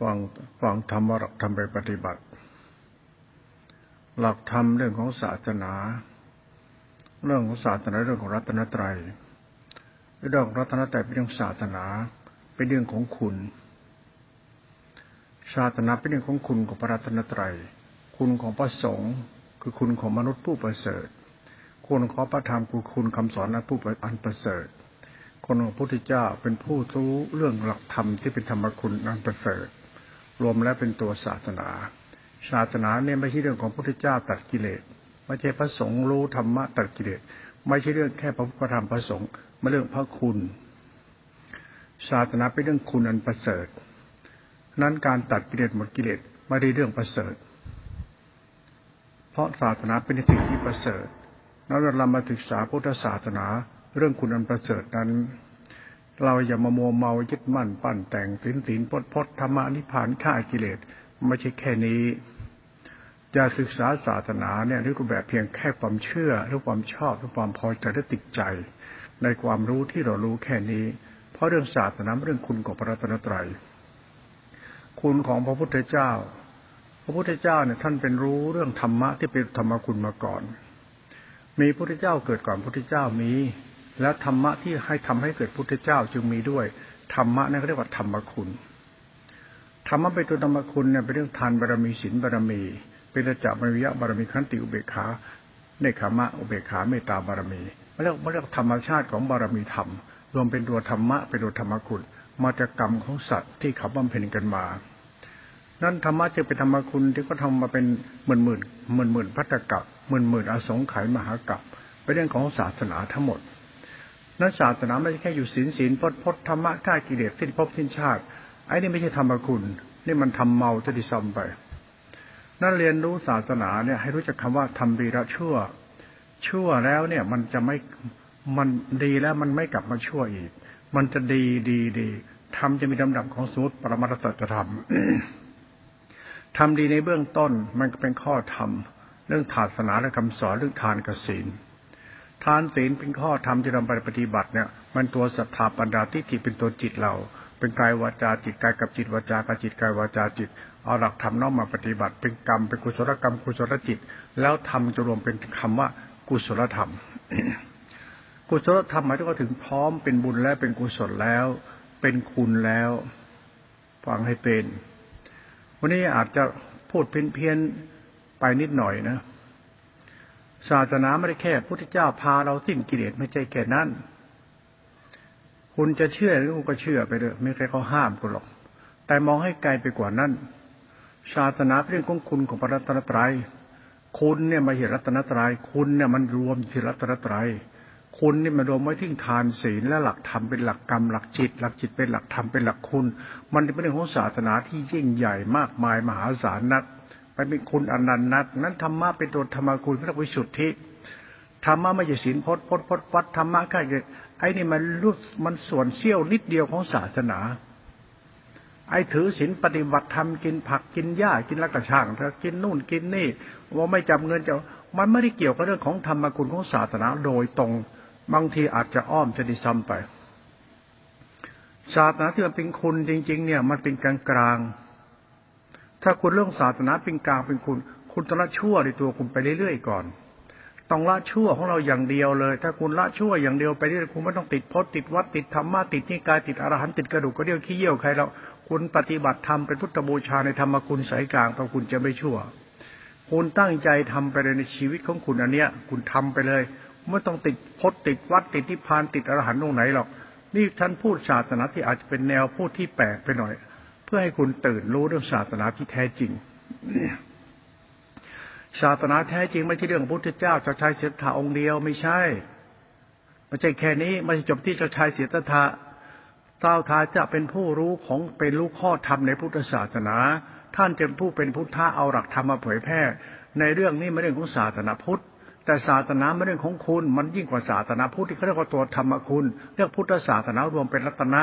ฟังฟังธรรมะหลักธรรมไปปฏิบัติ หลักธรรมเรื่องของศาสนา เรื่องของศาสนาเรื่องของรัตนตรัยเรื่องของรัตนตรัยเป็นเรื่องศาสนาเป็นเรื่องของคุณศาสนาเป็นเรื่องของคุณของพระรัตนตรัย คุณของพระสงฆ์คือคุณของมนุษย์ผู้ประเสริฐ คุณของพระธรรมคือคุณคำสอนอันผู้อันประเสริฐคนของพระพุทธเจ้าเป็นผู้รู้เรื่องหลักธรรมที่เป็นธรรมคุณอันประเสริฐ รวมแล้วเป็นตัวศาสนา ศาสนาเนี่ยไม่ใช่เรื่องของพระพุทธเจ้าตัดกิเลสไม่ใช่พระสงฆ์รู้ธรรมะตัดกิเลสไม่ใช่เรื่องแค่พระพุทธธรรมพระสงฆ์มาเรื่องพระคุณ ศาสนาเป็นเรื่องคุณอันประเสริฐนั้นการตัดกิเลสหมดกิเลสไม่ได้เรื่องประเสริฐ เพราะศาสนาเป็นสิ่งที่ประเสริฐ นั้นเรามาศึกษาพุทธศาสนาเรื่องคุณอันประเสริฐนั้น เราอย่ามาโมเมายึดมั่นปั้นแต่งสินสินพดพดธรรมะนิพานฆ่ากิเลสไม่ใช่แค่นี้จะศึกษาศาสนาเนี่ยรูปแบบเพียงแค่ความเชื่อหรือความชอบหรือความพอใจหรือติดใจ ในความรู้ที่เรารู้แค่นี้ เพราะเรื่องศาสนาเรื่องคุณของพระรัตนตรัย คุณของพระพุทธเจ้า พระพุทธเจ้าเนี่ยท่านเป็นรู้เรื่องธรรมะที่เป็นธรรมคุณมาก่อน มีพระพุทธเจ้าเกิดก่อนพระพุทธเจ้ามี แล้วธรรมะที่ให้ทำให้เกิดพุทธเจ้าจึงมีด้วยธรรมะนั่นเรียกว่าธรรมคุณธรรมะเป็นตัวธรรมคุณเนี่ยเป็นเรื่องทานบารมีศีลบารมีเป็นจักรมริยะบารมีขันติอุเบกขาเนคขมะอุเบกขาเมตตาบารมีไม่เรียกไม่เรียกธรรมชาติของบารมีธรรม รวมเป็นตัวธรรมะเป็นตัวธรรมคุณมาจากกรรมของสัตว์ที่เขาบำเพ็ญกันมานั่นธรรมะจึงเป็นธรรมคุณที่ก็ทำมาเป็นหมื่นหมื่นหมื่นหมื่นพัตตกับหมื่นหมื่นอสงไขยมหากับเป็นเรื่องของศาสนาทั้งหมด นั้นศาสนาไม่ใช่แค่อยู่ศีลศีลพจน์พจน์ธรรมะฆ่ากิเลสสิ้นภพสิ้นชาติไอ้นี่ไม่ใช่ธรรมคุณ นี่มันทำเมาจะดิซอมไปนั่นเรียนรู้ศาสนาเนี่ยให้รู้จักคำว่าทำดีละชั่ว ชั่วแล้วเนี่ยมันจะไม่มันดีแล้วมันไม่กลับมาชั่วอีก มันจะดีดีดีทำจะมีลำดับของสมุติปรมาตสัจธรรมทำดีในเบื้องต้นมันก็เป็นข้อธรรม เรื่องศาสนาและคำสอนเรื่องทานกสิน ทานศีลเป็นข้อธรรมที่เราไปปฏิบัติเนี่ย มันตัวศรัทธาปัญญาทิฏฐิเป็นตัวจิตเรา เป็นกายวาจาจิตกายกับจิตวาจากับจิตกายวาจาจิตเอาหลักธรรมน้อมมาปฏิบัติ เป็นกรรมเป็นกุศลกรรมกุศลจิต แล้วทำจะรวมเป็นคำว่ากุศลธรรม กุศลธรรมหมายถึงว่าถึงพร้อมเป็นบุญแล้วเป็นกุศลแล้ว เป็นคุณแล้วฟังให้เป็น วันนี้อาจจะพูดเพี้ยนๆไปนิดหน่อยนะ ศาสนาไม่ได้แค่พุทธเจ้าพาเราสิ้นกิเลสไม่ใช่แค่นั้น คุณจะเชื่อหรือคุณก็เชื่อไปเลยไม่ใครเขาห้ามคุณหรอก แต่มองให้ไกลไปกว่านั้น ศาสนาเป็นเรื่องของคุณของพระรัตนตรัย คุณเนี่ยมาเห็นรัตนตรัย คุณเนี่ยมันรวมที่รัตนตรัย คุณนี่มันรวมไว้ที่ทานศีลและหลักธรรมเป็นหลักกรรมหลักจิต หลักจิตเป็นหลักธรรมเป็นหลักคุณ มันเป็นเรื่องของศาสนาที่ยิ่งใหญ่มากมายมหาศาลนัก มันเป็นคุณอนันต์นัก นั้นธรรมะเป็นตัวธรรมคุณพระวิสุทธิธรรมะไม่ใช่ศีลพจน์พจน์พจน์วัดธรรมะแค่ไอ้นี่มันรู้มันส่วนเสี้ยวนิดเดียวของศาสนา ไอ้ถือศีลปฏิบัติธรรมกินผักกินหญ้ากินละกระช่างเธอกินนู่นกินนี่ว่าไม่จำเงินจะมันไม่ได้เกี่ยวกับเรื่องของธรรมคุณของศาสนาโดยตรง บางทีอาจจะอ้อมจะดิซ้ำไปศาสนาที่มันเป็นคุณจริง ๆ เนี่ย มันเป็นกลางกลาง ถ้าคุณเรื่องศาสนาเป็นกลางเป็นคุณ คุณต้องละชั่วในตัวคุณไปเรื่อยๆก่อน ต้องละชั่วของเราอย่างเดียวเลย ถ้าคุณละชั่วอย่างเดียวไปเรื่อยคุณไม่ต้องติดพจน์ติดวัดติดธรรมะติดนิกายติดอรหันติดกระดูกกระเดี่ยวขี้เยี่ยวใครเราคุณปฏิบัติธรรมเป็นพุทธบูชาในธรรมคุณสายกลางเพราะคุณจะไม่ชั่ว คุณตั้งใจทำไปเลยในชีวิตของคุณอันเนี้ย คุณทำไปเลยไม่ต้องติดพจน์ติดวัดติดนิพพานติดอรหันต์ตรงไหนหรอกนี่ท่านพูดศาสนาที่อาจจะเป็นแนวพูดที่แปลกไปหน่อย พื่อให้คุณตื่นรู้เรื่องศาสนาที่แท้จริงศาสนาแท้จริงไม่ใช่เรื่องพุทธเจ้าเจ้าชายเสียถาองค์เดียวไม่ใช่ไม่ใช่แค่นี้ไม่ใช่จบที่เจ้าชายเสียตถาเจ้าทาจะเป็นผู้รู้ของเป็นรู้ข้อธรรมในพุทธศาสนา ท่านจะผู้เป็นพุทธะเอาหลักธรรมมาเผยแพร่ ในเรื่องนี้ไม่เรื่องของศาสนาพุทธ แต่ศาสนาไม่เรื่องของคุณ มันยิ่งกว่าศาสนาพุทธที่เขาเรียกว่าตัวธรรมคุณ เรียกพุทธศาสนารวมเป็นรัตนะ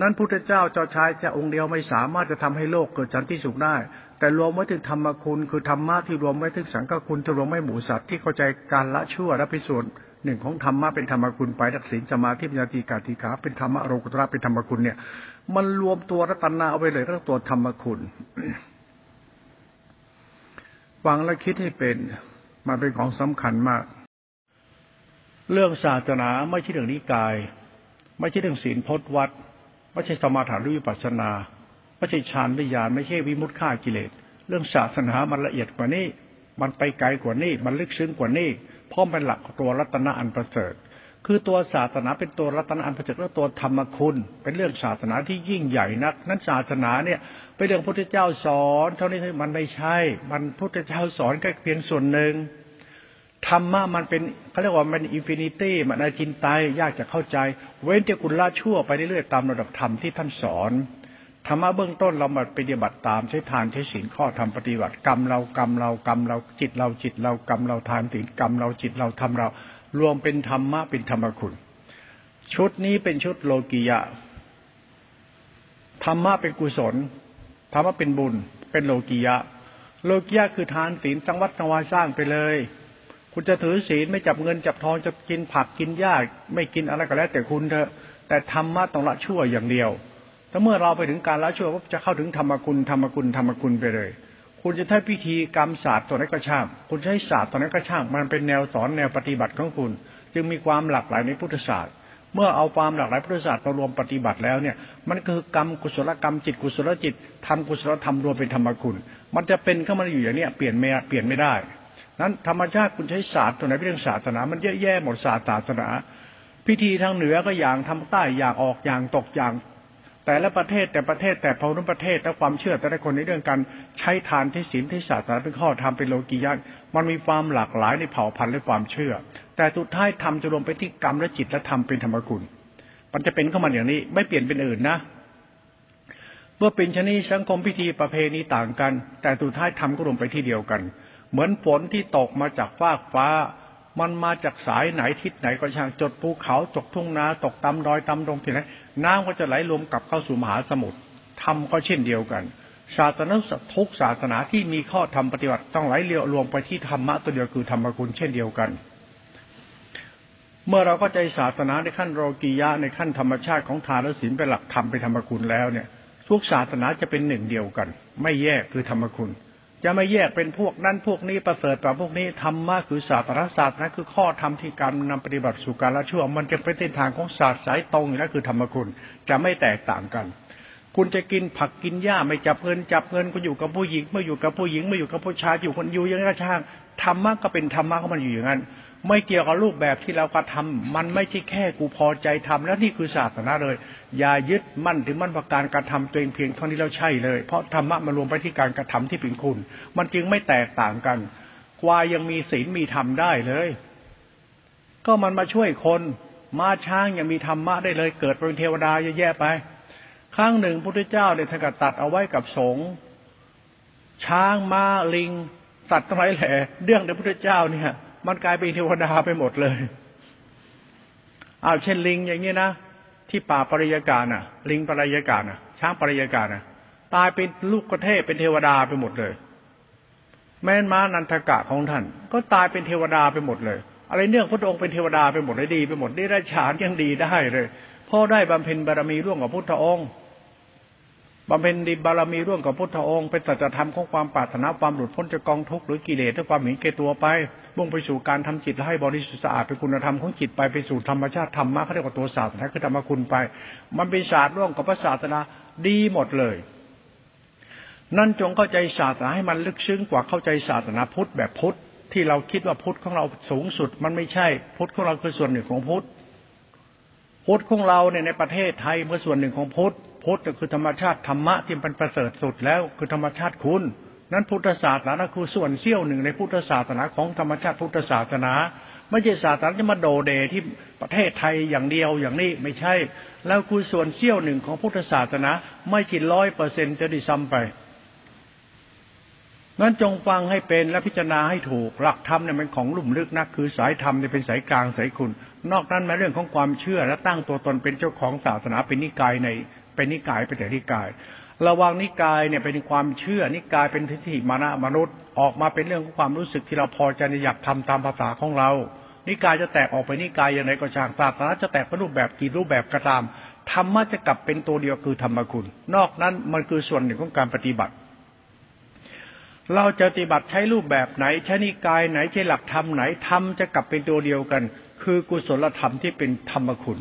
นั้นพุทธเจ้าเจ้าชายจะองค์เดียวไม่สามารถจะทำให้โลกเกิดสันติสุขได้ แต่รวมไว้ถึงธรรมคุณคือธรรมะที่รวมไว้ถึงสังฆคุณที่รวมไว้หมู่สัตว์ที่เข้าใจการละชั่วและพิสูจน์หนึ่งของธรรมะเป็นธรรมคุณไปทักษิณสมาธิปัญญาติกาติขาเป็นธรรมะโรกุตระเป็นธรรมคุณเนี่ย มันรวมตัวรัตนาเอาไปเลยทั้งตัวธรรมคุณฟังแล้วคิดให้เป็นมันเป็นของสำคัญมาก เรื่องศาสนาไม่ใช่เรื่องนิกาย ไม่ใช่เรื่องศีลพจน์วัด ไม่ใช่สมาธิวิปัสสนา ไม่ใช่ฌานวิญญาณไม่ใช่วิมุตติฆ่ากิเลส เรื่องศาสนามันละเอียดกว่านี้ มันไปไกลกว่านี้ มันลึกซึ้งกว่านี้ เพราะเป็นหลักตัวรัตนะอันประเสริฐ คือตัวศาสนาเป็นตัวรัตนะอันประเสริฐและตัวธรรมคุณ เป็นเรื่องศาสนาที่ยิ่งใหญ่นัก นั้นศาสนาเนี่ยเป็นเรื่องพระพุทธเจ้าสอน เท่านี้มันไม่ใช่ มันพระพุทธเจ้าสอนแค่เพียงส่วนหนึ่ง รรมะมันเป็นเขาเรียกว่ามันอินฟินิตี้มันอาจินตายยากจะเข้าใจ เว้นแต่คุณละชั่วไปเรื่อยๆตามระดับธรรมที่ท่านสอนธรรมะเบื้องต้นเรามาปฏิบัติตามใช้ทานใช้ศีลข้อธรรมปฏิบัติกรรมเรากรรมเรากรรมเราจิตเราจิตเรากรรมเราทานศีลกรรมเราจิตเราทำเรา รวมเป็นธรรมะเป็นธรรมคุณ ชุดนี้เป็นชุดโลกียะธรรมะเป็นกุศลธรรมะเป็นบุญ เป็นโลกียะ โลกียะคือทานศีลสังวัตสังวาสร้างไปเลย คุณจะถือศีลไม่จับเงินจับทองจะกินผักกินหญ้าไม่กินอะไรก็แล้ว แต่คุณเถอะ แต่ธรรมะต้องละชั่วอย่างเดียวถ้าเมื่อเราไปถึงการละชั่วจะเข้าถึงธรรมกุลธรรมกุลธรรมกุลไปเลย คุณจะใช้พิธีกรรมศาสตร์ตัวนั้นก็ช่างคุณใช้ศาสตร์ตัวนั้นก็ช่างมันเป็นแนวสอนแนวปฏิบัติของคุณ จึงมีความหลากหลายในพุทธศาสตร์เมื่อเอาความหลากหลายพุทธศาสตร์มารวมปฏิบัติแล้วเนี่ย มันคือกรรมกุศลกรรมจิตกุศลจิตทำกุศลธรรมรวมเป็นธรรมกุล มันจะเป็นเข้ามาอยู่อย่างนี้เปลี่ยนไม่เปลี่ยนไม่ได้ นั้นธรรมชาติคุณใช้ศาสตร์ตัวไหนเป็นเรื่องศาสนา มันเยอะแยะหมดศาสตร์ศาสนา พิธีทางเหนือก็อย่างทำใต้อย่างออกอย่างตกอย่าง แต่ละประเทศแต่ประเทศแต่พหุนประเทศและความเชื่อแต่ละคนในเรื่องการใช้ทานที่ศีลที่ศาสนาเป็นข้อธรรมเป็นโลกียะมันมีความหลากหลายในเผ่าพันธุ์และความเชื่อ แต่สุดท้ายทำจะรวมไปที่กรรมและจิตและธรรมเป็นธรรมกุลมันจะเป็นเข้ามาอย่างนี้ ไม่เปลี่ยนเป็นอื่นนะเมื่อเป็นชนิดสังคมพิธีประเพณีต่างกัน แต่สุดท้ายทำก็รวมไปที่เดียวกัน เหมือนฝนที่ตกมาจากฟากฟ้า มันมาจากสายไหนทิศไหนก็ช่างจดภูเขาตกทุ่งนาตกตำดอยตำดงที่ไหนน้ำก็จะไหลรวมกลับเข้าสู่มหาสมุทรทำก็เช่นเดียวกัน ศาสนาทุกศาสนาที่มีข้อธรรมปฏิบัติต้องไหลเรียวรวมไปที่ธรรมะตัวเดียวคือธรรมกุลเช่นเดียวกัน เมื่อเราก็ใจศาสนาในขั้นโลกียะในขั้นธรรมชาติของทานและศีลเป็นหลักธรรมเป็นธรรมกุลแล้วเนี่ย ทุกศาสนาจะเป็นหนึ่งเดียวกัน ไม่แยกคือธรรมคุณ จะไม่แยกเป็นพวกนั้นพวกนี้ประเสริฐกว่าพวกนี้ธรรมะคือศาสตรศาสตร์นะคือข้อธรรมที่การนำปฏิบัติสู่การละชั่ว มันจะเป็นเส้นทางของศาสตร์สายตรงอยู่แล้วคือธรรมคุณจะไม่แตกต่างกัน คุณจะกินผักกินหญ้าไม่จับเงินจับเงินคุณอยู่กับผู้หญิงเมื่ออยู่กับผู้หญิงเมื่ออยู่กับผู้ชายอยู่คนอยู่ยังไงก็ช่างธรรมะก็เป็นธรรมะของมันอยู่อย่างนั้น ไม่เกี่ยวกับรูปแบบที่เรากระทามันไม่ใช่แค่กูพอใจทำแล้วนี่คือศาสนาเลย อย่ายึดมั่นถึงมั่นประการกระทำตัวเองเพียงเท่านี้แล้วใช่เลย เพราะธรรมะมารวมไปที่การกระทำที่เป็นคุณ มันจึงไม่แตกต่างกันควายยังมีศีลมีธรรมได้เลย ก็มันมาช่วยคนมาช้างยังมีธรรมะได้เลย เกิดเป็นเทวดาแย่ไป ครั้งหนึ่งพุทธเจ้าเนี่ยท่านก็ตัดเอาไว้กับสงฆ์ช้างม้าลิง สัตว์ทั้งหลายแหล่เรื่องในพุทธเจ้าเนี่ย มันกลายเป็นเทวดาไปหมดเลยอ้าวเช่นลิงอย่างนี้นะที่ป่าปริยาการน่ะ ลิงปริยาการน่ะ ช้างปริยาการน่ะ ตายเป็นลูกกระเทพเป็นเทวดาไปหมดเลย แม้นม้านันทกะของท่าน ก็ตายเป็นเทวดาไปหมดเลย อะไรเนื่องพระองค์เป็นเทวดาไปหมดเลยดี ไปหมดได้ได้ฉานยังดีได้เลยพ่อได้บำเพ็ญบารมีร่วมกับพุทธองค์บำเพ็ญดีบารมีร่วมกับพุทธองค์เป็นสัจธรรมของความปรารถนาความหลุดพ้นจากกองทุกข์หรือกิเลสและความหมิ่นเกตัวไป มุ่งไปสู่การทำจิตให้บริสุทธิ์สะอาดเป็นคุณธรรมของจิตไปไปสู่ธรรมชาติธรรมะเขาเรียกว่าตัวศาสตร์นาคือธรรมคุณไป มันเป็นศาสตร์ร่วมกับพระศาสนาดีหมดเลย นั่นจงเข้าใจศาสนาให้มันลึกซึ้งกว่าเข้าใจศาสนาพุทธแบบพุทธที่เราคิดว่าพุทธของเราสูงสุด มันไม่ใช่ พุทธของเราคือส่วนหนึ่งของพุทธพุทธของเราเนี่ยในประเทศไทยเมื่อส่วนหนึ่งของพุทธพุทธก็คือธรรมชาติธรรมะที่เป็นประเสริฐสุดแล้วคือธรรมชาติคุณ นั้นพุทธศาสนาคือส่วนเสี้ยวหนึ่งในพุทธศาสนาของธรรมชาติพุทธศาสนาไม่ใช่ศาสนาจะมาโดเดที่ประเทศไทยอย่างเดียวอย่างนี้ไม่ใช่ แล้วคือส่วนเสี้ยวหนึ่งของพุทธศาสนาไม่กี่ร้อยเปอร์เซ็นต์จะด้ซ้ำไปนั้นจงฟังให้เป็นและพิจารณาให้ถูกหลักธรรมเนี่ยเป็นของลุ่มลึกนัก คือสายธรรมเนี่ยเป็นสายกลางสายคุณ นอกนั้นมาเรื่องของความเชื่อและตั้งตัวตนเป็นเจ้าของศาสนาเป็นนิกายในเป็นนิกายเป็นแต่นิกาย ระวังนิกายเนี่ยเป็นความเชื่อ นิกายเป็นทิฏฐิมานะมนุษย์ออกมาเป็นเรื่องของความรู้สึกที่เราพอใจอยากทำตามภาษาของเรา นิกายจะแตกออกไปนิกายอย่างไรก็ช่างศาสนาจะแตกเป็นรูปแบบกี่รูปแบบก็ตามธรรมะจะกลับเป็นตัวเดียวคือธรรมคุณ นอกนั้นมันคือส่วนหนึ่งของการปฏิบัติ เราจะปฏิบัติใช้รูปแบบไหนใช้นิกายไหนใช้หลักธรรมไหนธรรมจะกลับเป็นตัวเดียวกัน คือกุศลธรรมที่เป็นธรรมคุณ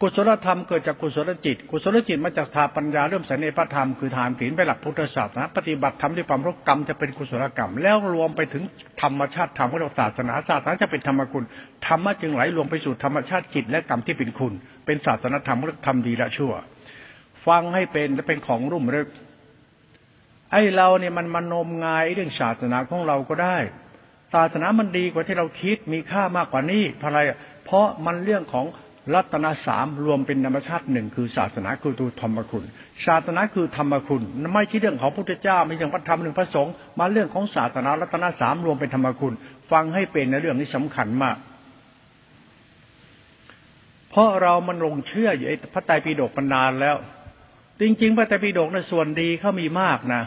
กุศลธรรมเกิดจากกุศลจิต กุศลจิตมาจากทาปัญญาเริ่มใส่ในพระธรรมคือทานศีลไปหลักพุทธศาสนาปฏิบัติธรรมด้วยความรู้กรรมจะเป็นกุศลกรรม แล้วรวมไปถึงธรรมชาติธรรมของศาสนาศาสนาจะเป็นธรรมคุณธรรมะจึงไหลรวมไปสู่ธรรมชาติจิตและกรรมที่เป็นคุณ เป็นศาสนาธรรมเรื่องทำดีและชั่ว ฟังให้เป็นและเป็นของรุ่มรึก ไอ้เราเนี่ยมันมโนมงายเรื่องศาสนาของเราก็ได้ศาสนามันดีกว่าที่เราคิดมีค่ามากกว่านี้เพราะอะไรเพราะมันเรื่องของ รัตนสามรวมเป็นธรรมชาติหนึ่งคือศาสนาคือตัวธรรมคุณ ศาสนาคือธรรมคุณ ไม่ใช่เรื่องของพระพุทธเจ้าไม่ใช่พระธรรมหนึ่งพระสงฆ์มาเรื่องของศาสนารัตนสามรวมเป็นธรรมคุณ ฟังให้เป็นในเรื่องนี้สำคัญมาก เพราะเรามันลงเชื่ออยู่พระไตรปิฎกมานานแล้ว จริง ๆ พระไตรปิฎกในส่วนดีเขามีมากนะ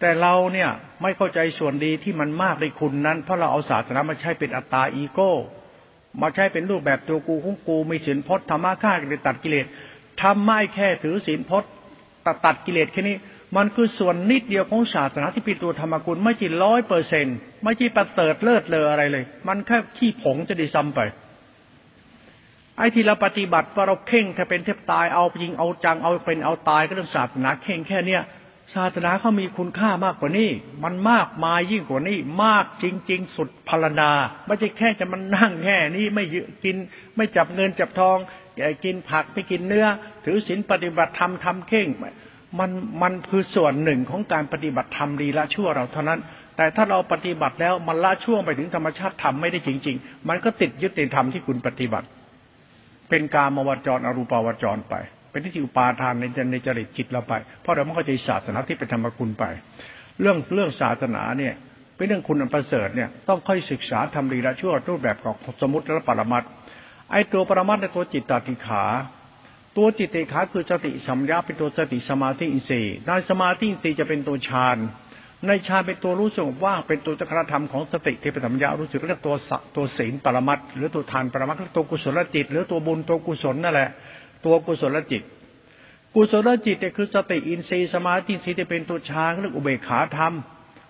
แต่เราเนี่ยไม่เข้าใจส่วนดีที่มันมากในคุณนั้น เพราะเราเอาศาสนามาใช้เป็นอัตตาอีโก้ มาใช้เป็นรูปแบบตัวกูของกูมีศีลพจน์ธรรมะฆ่ากิเลสตัดกิเลสทำไม่แค่ถือศีลพจน์ตัดตัดกิเลสแค่นี้มันคือส่วนนิดเดียวของศาสนาที่เป็นตัวธรรมกุลไม่ใช่ร้อยเปอร์เซ็นไม่ใช่ประเสริฐเลิศเลออะไรเลย มันแค่ขี้ผงจะด้ซ้ำไป ไอ้ที่เราปฏิบัติว่าเราเข่งถ้าเป็นเทพตายเอาจริงเอาจังเอาเป็นเอาตายก็เรื่องศาสนาเข่งแค่เนี้ย ศาสนาเขามีคุณค่ามากกว่านี้ มันมากมายยิ่งกว่านี้ มากจริง ๆ สุดพลนาไม่ใช่แค่จะมันนั่งแค่นี้ไม่กิน ไม่จับเงินจับทองกินผักไม่กินเนื้อ ถือศีลปฏิบัติธรรมทำเข่งมันมันคือส่วนหนึ่งของการปฏิบัติธรรมดีละชั่วเราเท่านั้น แต่ถ้าเราปฏิบัติแล้วมันละช่วงไปถึงธรรมชาติธรรมไม่ได้จริง ๆ มันก็ติดยึดในธรรมที่คุณปฏิบัติ เป็นการมวจรอรูปาวจรไป เป็นที่อุปาทานในในจริตจิตเราไป เพราะเราไม่เข้าใจศาสนาที่เป็นธรรมคุณไป เรื่องเรื่องศาสนาเนี่ยเป็นเรื่องคุณอันประเสริฐเนี่ยต้องค่อยศึกษาทำดีละชั่วรูปแบบของสมุติและปรมัตไอตัวปรมัตในตัวจิตตติขา ตัวจิตติขาคือสติสัมยาเป็นตัวสติสมาธิอินทรีย์ในสมาธิอินทรีย์จะเป็นตัวฌานในฌานเป็นตัวรู้สึกว่างเป็นตัวจักรธรรมของสติที่เป็นสัมยารู้สึกเรียกตัวสตัวศีลปรมัตหรือตัวทานปรมัตหรือตัวกุศลจิต หรือตัวบุญตัวกุศลนั่นแหละ ตัวกุศลจิต กุศลจิตเนี่ยคือสติอินทรีย์สมาธิอินทรีที่เป็นตัวฌานเรียกอุเบกขาธรรม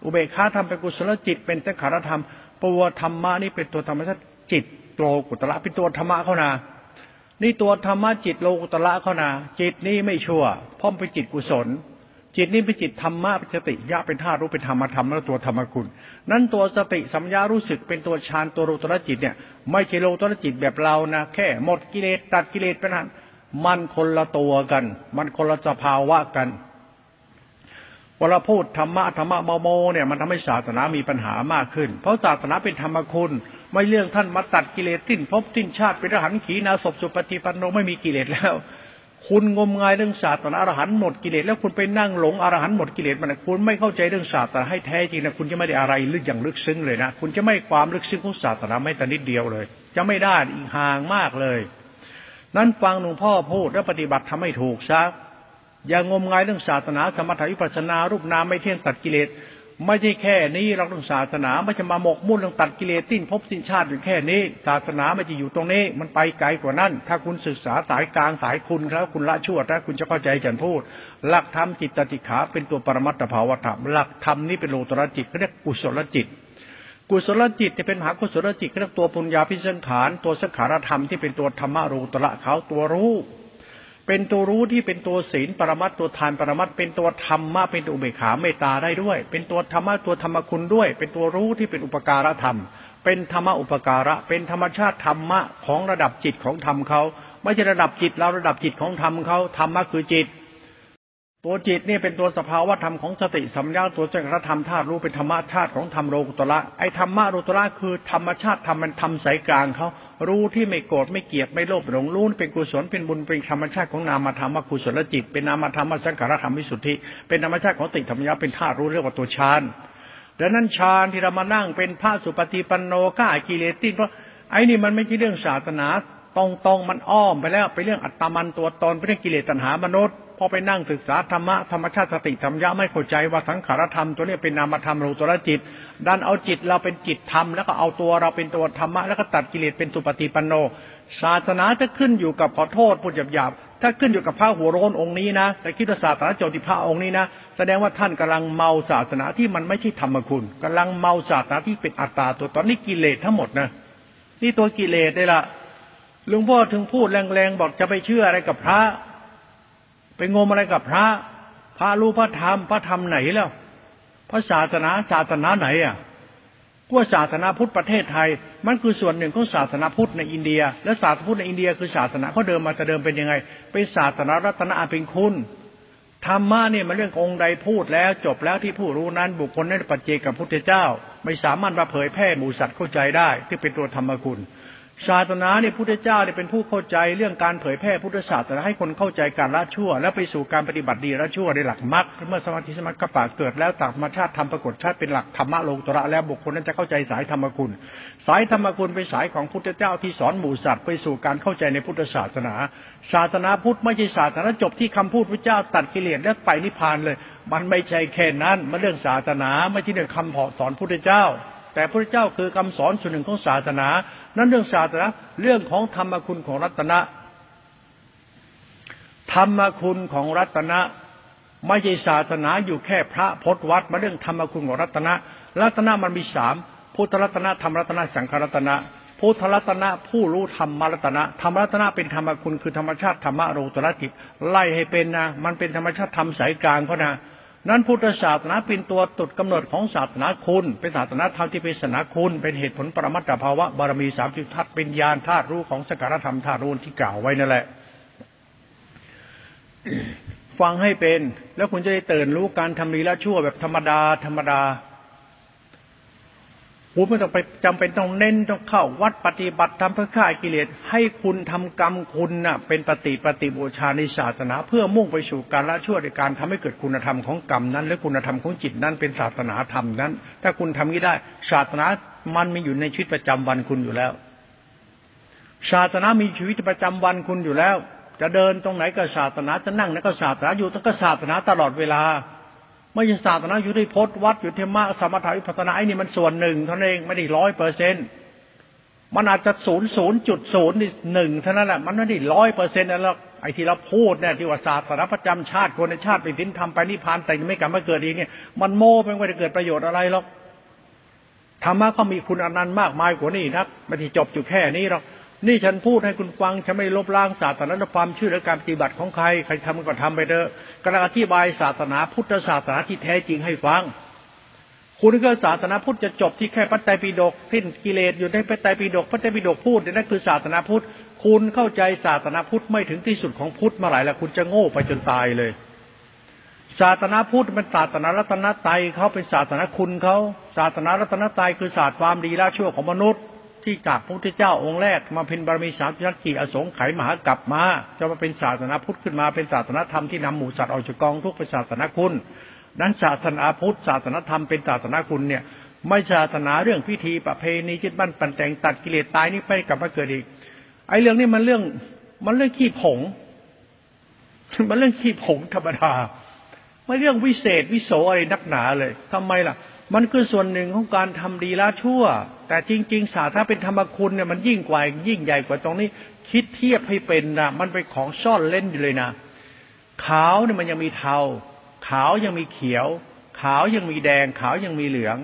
อุเบกขาธรรมเป็นกุศลจิต เป็นสังขารธรรมตัวธรรมะนี่เป็นตัวธรรมชาติจิตโลกุตระเป็นตัวธรรมะเขานา นี่ตัวธรรมะจิตโลกุตระเขานา จิตนี้ไม่ชั่วเพราะเป็นจิตกุศล จิตนี้เป็นจิตธรรมะเป็นสติยะเป็นธาตุรู้เป็นธรรมธรรมแล้วตัวธรรมกุลนั้นตัวสติสัมยารู้สึกเป็นตัวฌานตัวโลกุตระจิตเนี่ย ไม่ใช่โลกุตระจิตแบบเรานะแค่หมดกิเลสตัดกิเลสไปนั้น มันคนละตัวกัน มันคนละสภาวะกันเวลาพูดธรรมะธรรมะโมโมเนี่ยมันทำให้ศาสนามีปัญหามากขึ้น เพราะศาสนาเป็นธรรมคุณ ไม่เรื่องท่านมาตัดกิเลสสิ้นพบสิ้นชาติเป็นอรหันต์ขีนาศพสุปฏิปันโนไม่มีกิเลสแล้ว คุณงมงายเรื่องศาสนาอรหันต์หมดกิเลสแล้วคุณไปนั่งหลงอรหันต์หมดกิเลสมันคุณไม่เข้าใจเรื่องศาสนาให้แท้จริงนะคุณจะไม่ได้อะไรลึกอย่างลึกซึ้งเลยนะคุณจะไม่ความลึกซึ้งของศาสนาไม่แต่นิดเดียวเลย จะไม่ได้อีกห่างมากเลย นั้นฟังหลวงพ่อพูดและปฏิบัติทำให้ถูกซะอย่างงมงายเรื่องศาสนาสมถะวิปัสนารูปนามไม่เที่ยงตัดกิเลสไม่ใช่แค่นี้เราต้องศาสนาไม่จะมาหมกมุ่นเรื่องตัดกิเลสติ้นพบสิ้นชาติอยู่แค่นี้ ศาสนาไม่จะอยู่ตรงนี้ มันไปไกลกว่านั้น ถ้าคุณศึกษาสายกลางสายคุณแล้วคุณละชั่วถ้าคุณจะเข้าใจฉันพูด หลักธรรมจิตตติขาเป็นตัวปรมัตถภาวธรรมหลักธรรมนี้เป็นโลตระจิตเขาเรียกกุศลจิต กุศลจิตจะเป็นมหากุศลจิตเรียกตัวปุญญาพิสังขารตัวสังขารธรรมที่เป็นตัวธรรมะรูตระเขาตัวรู้ เป็นตัวรู้ที่เป็นตัวศีลปรมัตตัวทานปรมัตเป็นตัวธรรมะเป็นตัวอุเบกขาเมตตาได้ด้วย เป็นตัวธรรมะตัวธรรมคุณด้วย เป็นตัวรู้ที่เป็นอุปการะธรรม เป็นธรรมะอุปการะ เป็นธรรมชาติธรรมะของระดับจิตของธรรมเขาไม่ใช่ระดับจิตเราระดับจิตของธรรมเขาธรรมะคือจิต ตัวจิตนี่เป็นตัวสภาวะธรรมของสติสัมยาตัวจักรธรรมธาตุรู้เป็นธรรมชาติของธรรมโลกุตระไอธรรมะโลกุตระคือธรรมชาติธรรมมันทำสายกลางเขารู้ที่ไม่โกรธไม่เกลียดไม่โลภหลงรู้เป็นกุศลเป็นบุญเป็นธรรมชาติของนามธรรมกุศลจิต เป็นนามธรรมสังขารธรรมวิสุทธิ เป็นธรรมชาติของติธรรมยาเป็นธาตุรู้เรียกว่าตัวฌานดังนั้นฌานที่เรามานั่งเป็นพระสุปฏิปันโนก้ากิเลสติเพราะไอ้นี่มันไม่ใช่เรื่องศาสนา ตรงๆมันอ้อมไปแล้วไปเรื่องอัตมันตัวตนไปเรื่องกิเลสตัณหามนุษย์พอไปนั่งศึกษาธรรมะธรรมชาติสติธรรมยะไม่เข้าใจว่าสังขารธรรมตัวนี้เป็นนามธรรมรูตรจิต ดันเอาจิตเราเป็นจิตธรรมแล้วก็เอาตัวเราเป็นตัวธรรมะแล้วก็ตัดกิเลสเป็นสุปฏิปันโน ศาสนาจะขึ้นอยู่กับขอโทษพูดหยาบๆถ้าขึ้นอยู่กับพระหัวโรนองค์นี้นะแต่คิดว่าศาสนาโจติพระองค์นี้นะแสดงว่าท่านกำลังเมาศาสนาที่มันไม่ใช่ธรรมคุณกำลังเมาศาสนาที่เป็นอัตตาตัวตอนนี้กิเลสทั้งหมดนะนี่ตัวกิเลสได้ละ หลวงพ่อถึงพูดแรงๆบอกจะไปเชื่ออะไรกับพระ ไปงมอะไรกับพระ พระรู้พระธรรมพระธรรมไหนแล้วพระศาสนาศาสนาไหนอะกว่าศาสนาพุทธประเทศไทย มันคือส่วนหนึ่งของศาสนาพุทธในอินเดีย และศาสนาพุทธในอินเดียคือศาสนาเขาเดิมมาแต่เดิมเป็นยังไง เป็นศาสนารัตนอาเป็นคุณธรรมะเนี่ยมันเรื่ององค์ใดพูดแล้วจบแล้วที่ผู้รู้นั้นบุคคลนั้นปัจเจกับพุทธเจ้า ไม่สามารถมาเผยแพร่หมู่สัตว์เข้าใจได้ ที่เป็นตัวธรรมคุณ ศาสนาเนี่ยพุทธเจ้าเนี่ยเป็นผู้เข้าใจเรื่องการเผยแพร่พุทธศาสนาให้คนเข้าใจการละชั่ว และไปสู่การปฏิบัติดีละชั่วในหลักมรรคเมื่อสมาธิสมาธิกปาเกิดแล้วตามธรรมชาติธรรมปรากฏชาติเป็นหลักธรรมะโลกุตระแล้วบุคคลนั้นจะเข้าใจสายธรรมคุณ สายธรรมคุณเป็นสายของพุทธเจ้าที่สอนหมู่สัตว์ไปสู่การเข้าใจในพุทธศาสนา ศาสนาพุทธไม่ใช่ศาสนาจบที่คำพูดพระเจ้าตัดกิเลสและไปนิพพานเลย มันไม่ใช่แค่นั้นมันเรื่องศาสนาไม่ใช่เรื่องคำสอนพุทธเจ้า แต่พระเจ้าคือคำสอนส่วนหนึ่งของศาสนา นั้นเรื่องศาสนาเรื่องของธรรมคุณของรัตนะ ธรรมคุณของรัตนะไม่ใช่ศาสนาอยู่แค่พระพจวัดมาเรื่องธรรมคุณของรัตนะ รัตนะมันมีสามพุทธรัตนะธรรมรัตนะสังขรัตนะพุทธรัตนะผู้รู้ธรรมรัตนะธรรมรัตนะเป็นธรรมคุณคือธรรมชาติธรรมะโรตรจิตไล่ให้เป็นนะ มันเป็นธรรมชาติธรรมสายกลางเขานะ นั้นพุทธศาสนาเป็นตัวตุดกำเนิดของศาสนาคุณ เป็นศาสนาธรรมที่เป็นศาสนาคุณ เป็นเหตุผลปรมัตถภาวะบารมีสามสิบทัศเป็นญาณธาตุรู้ของสการธรรมธาตุรู้ที่กล่าวไว้นั่นแหละ ฟังให้เป็น แล้วคุณจะได้ตื่นรู้การทำดีละชั่วแบบธรรมดาธรรมดา คุณไม่ต้องไปจำเป็นต้องเน้นต้องเข้า วัดปฏิบัติทำเพื่อฆ่ากิเลสให้คุณทำกรรมคุณน่ะ เป็นปฏิปฏิบูชาในศาสนา เพื่อมุ่งไปสู่การละชั่วในการทำให้เกิดคุณธรรมของกรรมนั้น และคุณธรรมของจิตนั้นเป็นศาสนาธรรมนั้น ถ้าคุณทำนี้ได้ ศาสนามันมีอยู่ในชีวิตประจำวันคุณอยู่แล้ว ศาสนามีชีวิตประจำวันคุณอยู่แล้ว จะเดินตรงไหนก็ศาสนาจะนั่งนั่นก็ศาสนาอยู่ต้องก็ศาสนาตลอดเวลา ไม่ใช่ศาสนาอยู่ที่พจน์วัดอยู่ที่มะสมถะวิปัสนาไอ้นี่มันส่วนหนึ่งเท่านั้นเองไม่ได้ร้อยเปอร์เซ็นต์มันอาจจะศูนย์ศูนย์จุดศูนย์หนึ่งเท่านั้นแหละมันไม่ได้ร้อยเปอร์เซ็นต์แล้วไอ้ที่เราพูดเนี่ยที่ว่าศาสนาประจำชาติคนในชาติไปสิ้นทำไปนิพพานแต่ไม่กลับมาเกิดอีกเนี่ยมันโม่ไม่ได้เกิดประโยชน์อะไรหรอกธรรมะก็มีคุณอนันต์มากมายกว่านี้ครับไม่ที่จบอยู่แค่นี้หรอก นี่ฉันพูดให้คุณฟังฉันไม่ลบล้างศาสนาความเชื่อและการปฏิบัติของใครใครทำก็ทำไปเถอะกำลังอธิบายศาสนาพุทธศาสนาที่แท้จริงให้ฟัง คุณก็ศาสนาพุทธจะจบที่แค่ปัจจัยปิฎกสิ้นกิเลสอยู่ในปัจจัยปิฎกปัจจัยปิฎกพูดนั่นคือศาสนาพุทธ คุณเข้าใจศาสนาพุทธไม่ถึงที่สุดของพุทธมื่อไหร่แล้วคุณจะโง่ไปจนตายเลย ศาสนาพุทธเป็นศาสนารัตนตรัยเขาเป็นศาสนาคุณเขาศาสนารัตนตรัยคือศาสตร์ความดีละชั่วของมนุษย์ ที่จากพระพุทธเจ้าองค์แรกมาเป็นบารมีสามชักขีอสงไขยมหากลับมา จะมาเป็นศาสนาพุทธขึ้นมาเป็นศาสนาธรรมที่นำหมู่สัตว์ออกจากกองทุกเป็นศาสนาคุณ นั้นศาสนาพุทธศาสนาธรรมเป็นศาสนาคุณเนี่ย ไม่ศาสนาเรื่องพิธีประเพณีจิตบั้นปันแต่งตัดกิเลสตายนี่ไปกลับมาเกิดอีกไอ้เรื่องนี้มันเรื่องมันเรื่องขี้ผง มันเรื่องขี้ผงธรรมดาไม่เรื่องวิเศษวิโสอะไรนักหนาเลยทำไมล่ะ มันคือส่วนหนึ่งของการทำดีละชั่ว แต่จริง ๆ ศาสตร์ถ้าเป็นธรรมคุณเนี่ยมันยิ่งกว่ายิ่งใหญ่กว่าตรงนี้ คิดเทียบให้เป็นนะมันเป็นของซ่อนเล่นอยู่เลยนะขาวเนี่ยมันยังมีเทา ขาวยังมีเขียว ขาวยังมีแดง ขาวยังมีเหลือง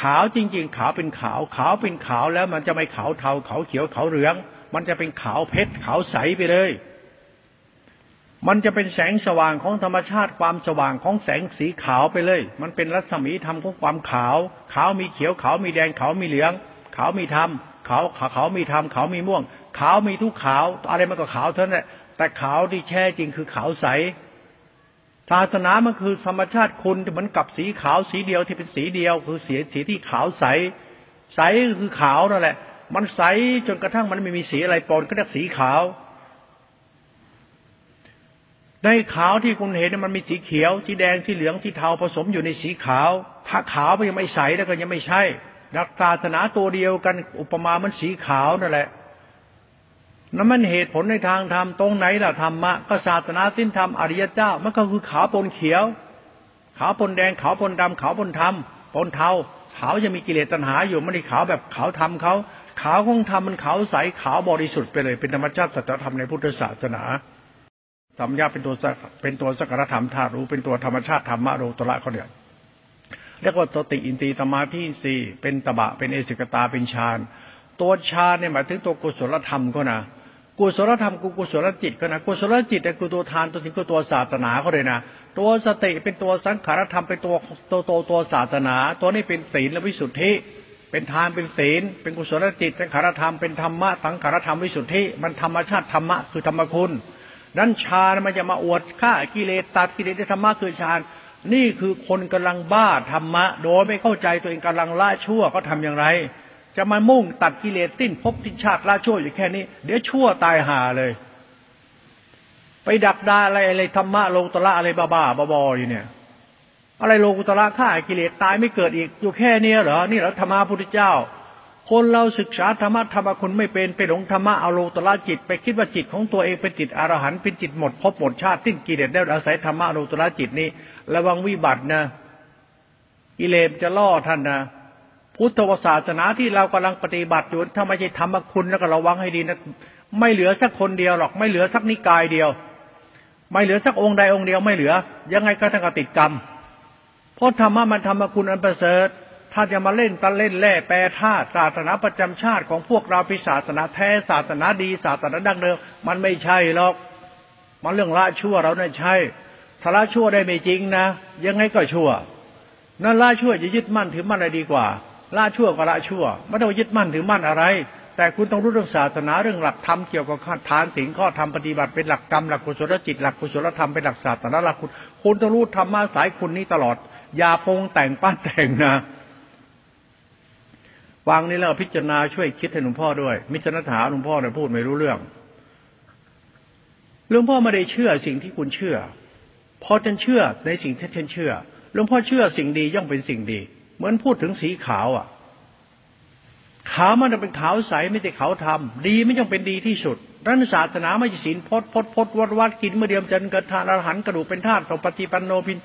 ขาวจริง ๆ ขาวเป็นขาว ขาวเป็นขาวแล้วมันจะไม่ขาวเทาขาวเขียวขาวเหลือง มันจะเป็นขาวเพชรขาวใสไปเลย มันจะเป็นแสงสว่างของธรรมชาติความสว่างของแสงสีขาวไปเลย มันเป็นรัศมีธรรมของความขาว ขาวมีเขียว ขาวมีแดง ขาวมีเหลือง ขาวมีธรรม ขาวขาวขาวมีธรรม ขาวมีม่วง ขาวมีทุกขาว อะไรมันก็ขาวเท่านั้นแหละ แต่ขาวที่แช่จริงคือขาวใส ศาสนามันคือธรรมชาติคุณเหมือนกับสีขาวสีเดียวที่เป็นสีเดียว คือสีสีที่ขาวใส ใสคือขาวนั่นแหละ มันใสจนกระทั่งมันไม่มีสีอะไรปนก็เรียกสีขาว ในขาวที่คุณเห็นมันมีสีเขียว สีแดงสีเหลืองสีเทาผสมอยู่ในสีขาว ถ้าขาวมันยังไม่ใสแล้วก็ยังไม่ใช่นักศาสนาตัวเดียวกันอุปมามันสีขาวนั่นแหละนั่นมันเหตุผลในทางธรรมตรงไหนล่ะธรรมะก็ศาสนาสิ้นธรรมอริยเจ้ามันก็คือขาวปนเขียว ขาวปนแดงขาวปนดำขาวปนธรรมปนเทาขาวจะมีกิเลสตัณหาอยู่ไม่ได้ขาวแบบขาวธรรมเขาขาวของธรรมมันขาวใสขาวบริสุทธิ์ไปเลยเป็นธรรมชาติสัจธรรมในพุทธศาสนา สัมยาเป็นตัวเป็นตัวสักรธรรมธาตุรู้เป็นตัวธรรมชาติธรรมะโรตระเขาเนี่ยเรียกว่าสติอินทรีย์ธรรมาที่สี่เป็นตบะเป็นเอสิกตาเป็นฌานตัวฌานเนี่ยหมายถึงตัวกุศลธรรมก็นะกุศลธรรมกุศลจิตก็นะกุศลจิตแต่กุตัวทานตัวถึงก็ตัวศาสนาเขาเลยนะตัวสติเป็นตัวสังขารธรรมเป็นตัวตัวตัวตัวศาสนา ตัวนี้เป็นศีลและวิสุทธิ เป็นทานเป็นศีล เป็นกุศลจิตสังขารธรรมเป็นธรรมะสังขารธรรมวิสุทธิ มันธรรมชาติธรรมะคือธรรมคุณ นั้นฌานมันจะมาอวดฆ่ากิเลสตัดกิเลสธรรมะคือฌานนี่คือคนกำลังบ้าธรรมะ โดยไม่เข้าใจตัวเองกำลังละชั่วก็ทำอย่างไร จะมามุ่งตัดกิเลสสิ้นภพทิ้นชาติละชั่วอยู่แค่นี้ เดี๋ยวชั่วตายหาเลย ไปดักดาอะไรอะไรธรรมะโลตระอะไรบ้าๆบอๆอยู่เนี่ย อะไรโลกุตระฆ่ากิเลสตายไม่เกิดอีกอยู่แค่นี้เหรอนี่เหรอธรรมะพุทธเจ้า คนเราศึกษาธรรมะธรรมะคุณไม่เป็นไปหลงธรรมะเอาโลตระจิต ไปคิดว่าจิตของตัวเองเป็นจิตอรหันต์เป็นจิตหมดพบหมดชาติสิ้นกิเลสได้อาศัยธรรมะโลตระจิตนี้ ระวังวิบัตินะกิเลสจะล่อท่านนะพุทธศาสนาที่เรากำลังปฏิบัติอยู่ถ้าไม่ใช่ธรรมคุณแล้วก็ระวังให้ดีนะไม่เหลือสักคนเดียวหรอก ไม่เหลือสักนิกายเดียว ไม่เหลือสักองค์ใดองค์เดียวไม่เหลือ ยังไงก็ต้องติดกรรมเพราะธรรมะมันธรรมคุณอันประเสริฐ ถ้าจะมาเล่นตะเล่นแล่แปรธาตุศาสนาประจำชาติของพวกเราเป็นศาสนาแท้ศาสนาดี ศาสนาดั้งเดิมมันไม่ใช่หรอก มันเรื่องละชั่วเราเนี่ยใช่ถ้าละชั่วได้ไม่จริงนะ ยังไงก็ชั่ว นั่นละชั่วจะยึดมั่นถือมั่นอะไรดีกว่าละชั่วก็ละชั่ว ไม่ต้องยึดมั่นถือมั่นอะไร แต่คุณต้องรู้เรื่องศาสนาเรื่องหลักธรรมเกี่ยวกับฐานสิ่งข้อธรรมปฏิบัติเป็นหลักกรรมหลักกุศลจิตหลักกุศลธรรมเป็นหลักศาสนาหลักคุณคุณต้องรู้ธรรมะสายคุณนี้ตลอด อย่าปงแต่งปั้นแต่งนะ ฟังนี่แล้วพิจารณาช่วยคิดให้หลวงพ่อด้วย มิจารณาถาหลวงพ่อเนี่ยพูดไม่รู้เรื่องหลวงพ่อไม่ได้เชื่อสิ่งที่คุณเชื่อพอฉันเชื่อในสิ่งที่ฉันเชื่อหลวงพ่อเชื่อสิ่งดีย่อมเป็นสิ่งดี เหมือนพูดถึงสีขาวอะ ขาวมันจะเป็นขาวใสไม่ใช่ขาวทำดีไม่ย่อมเป็นดีที่สุดรันศาสนาไม่ใช่ศีลพดพดพดวัดวัดกินเมื่อเดียมจันกิดทานอรหันกระดูกเป็นธาตุต่อปฏิปันโนพิน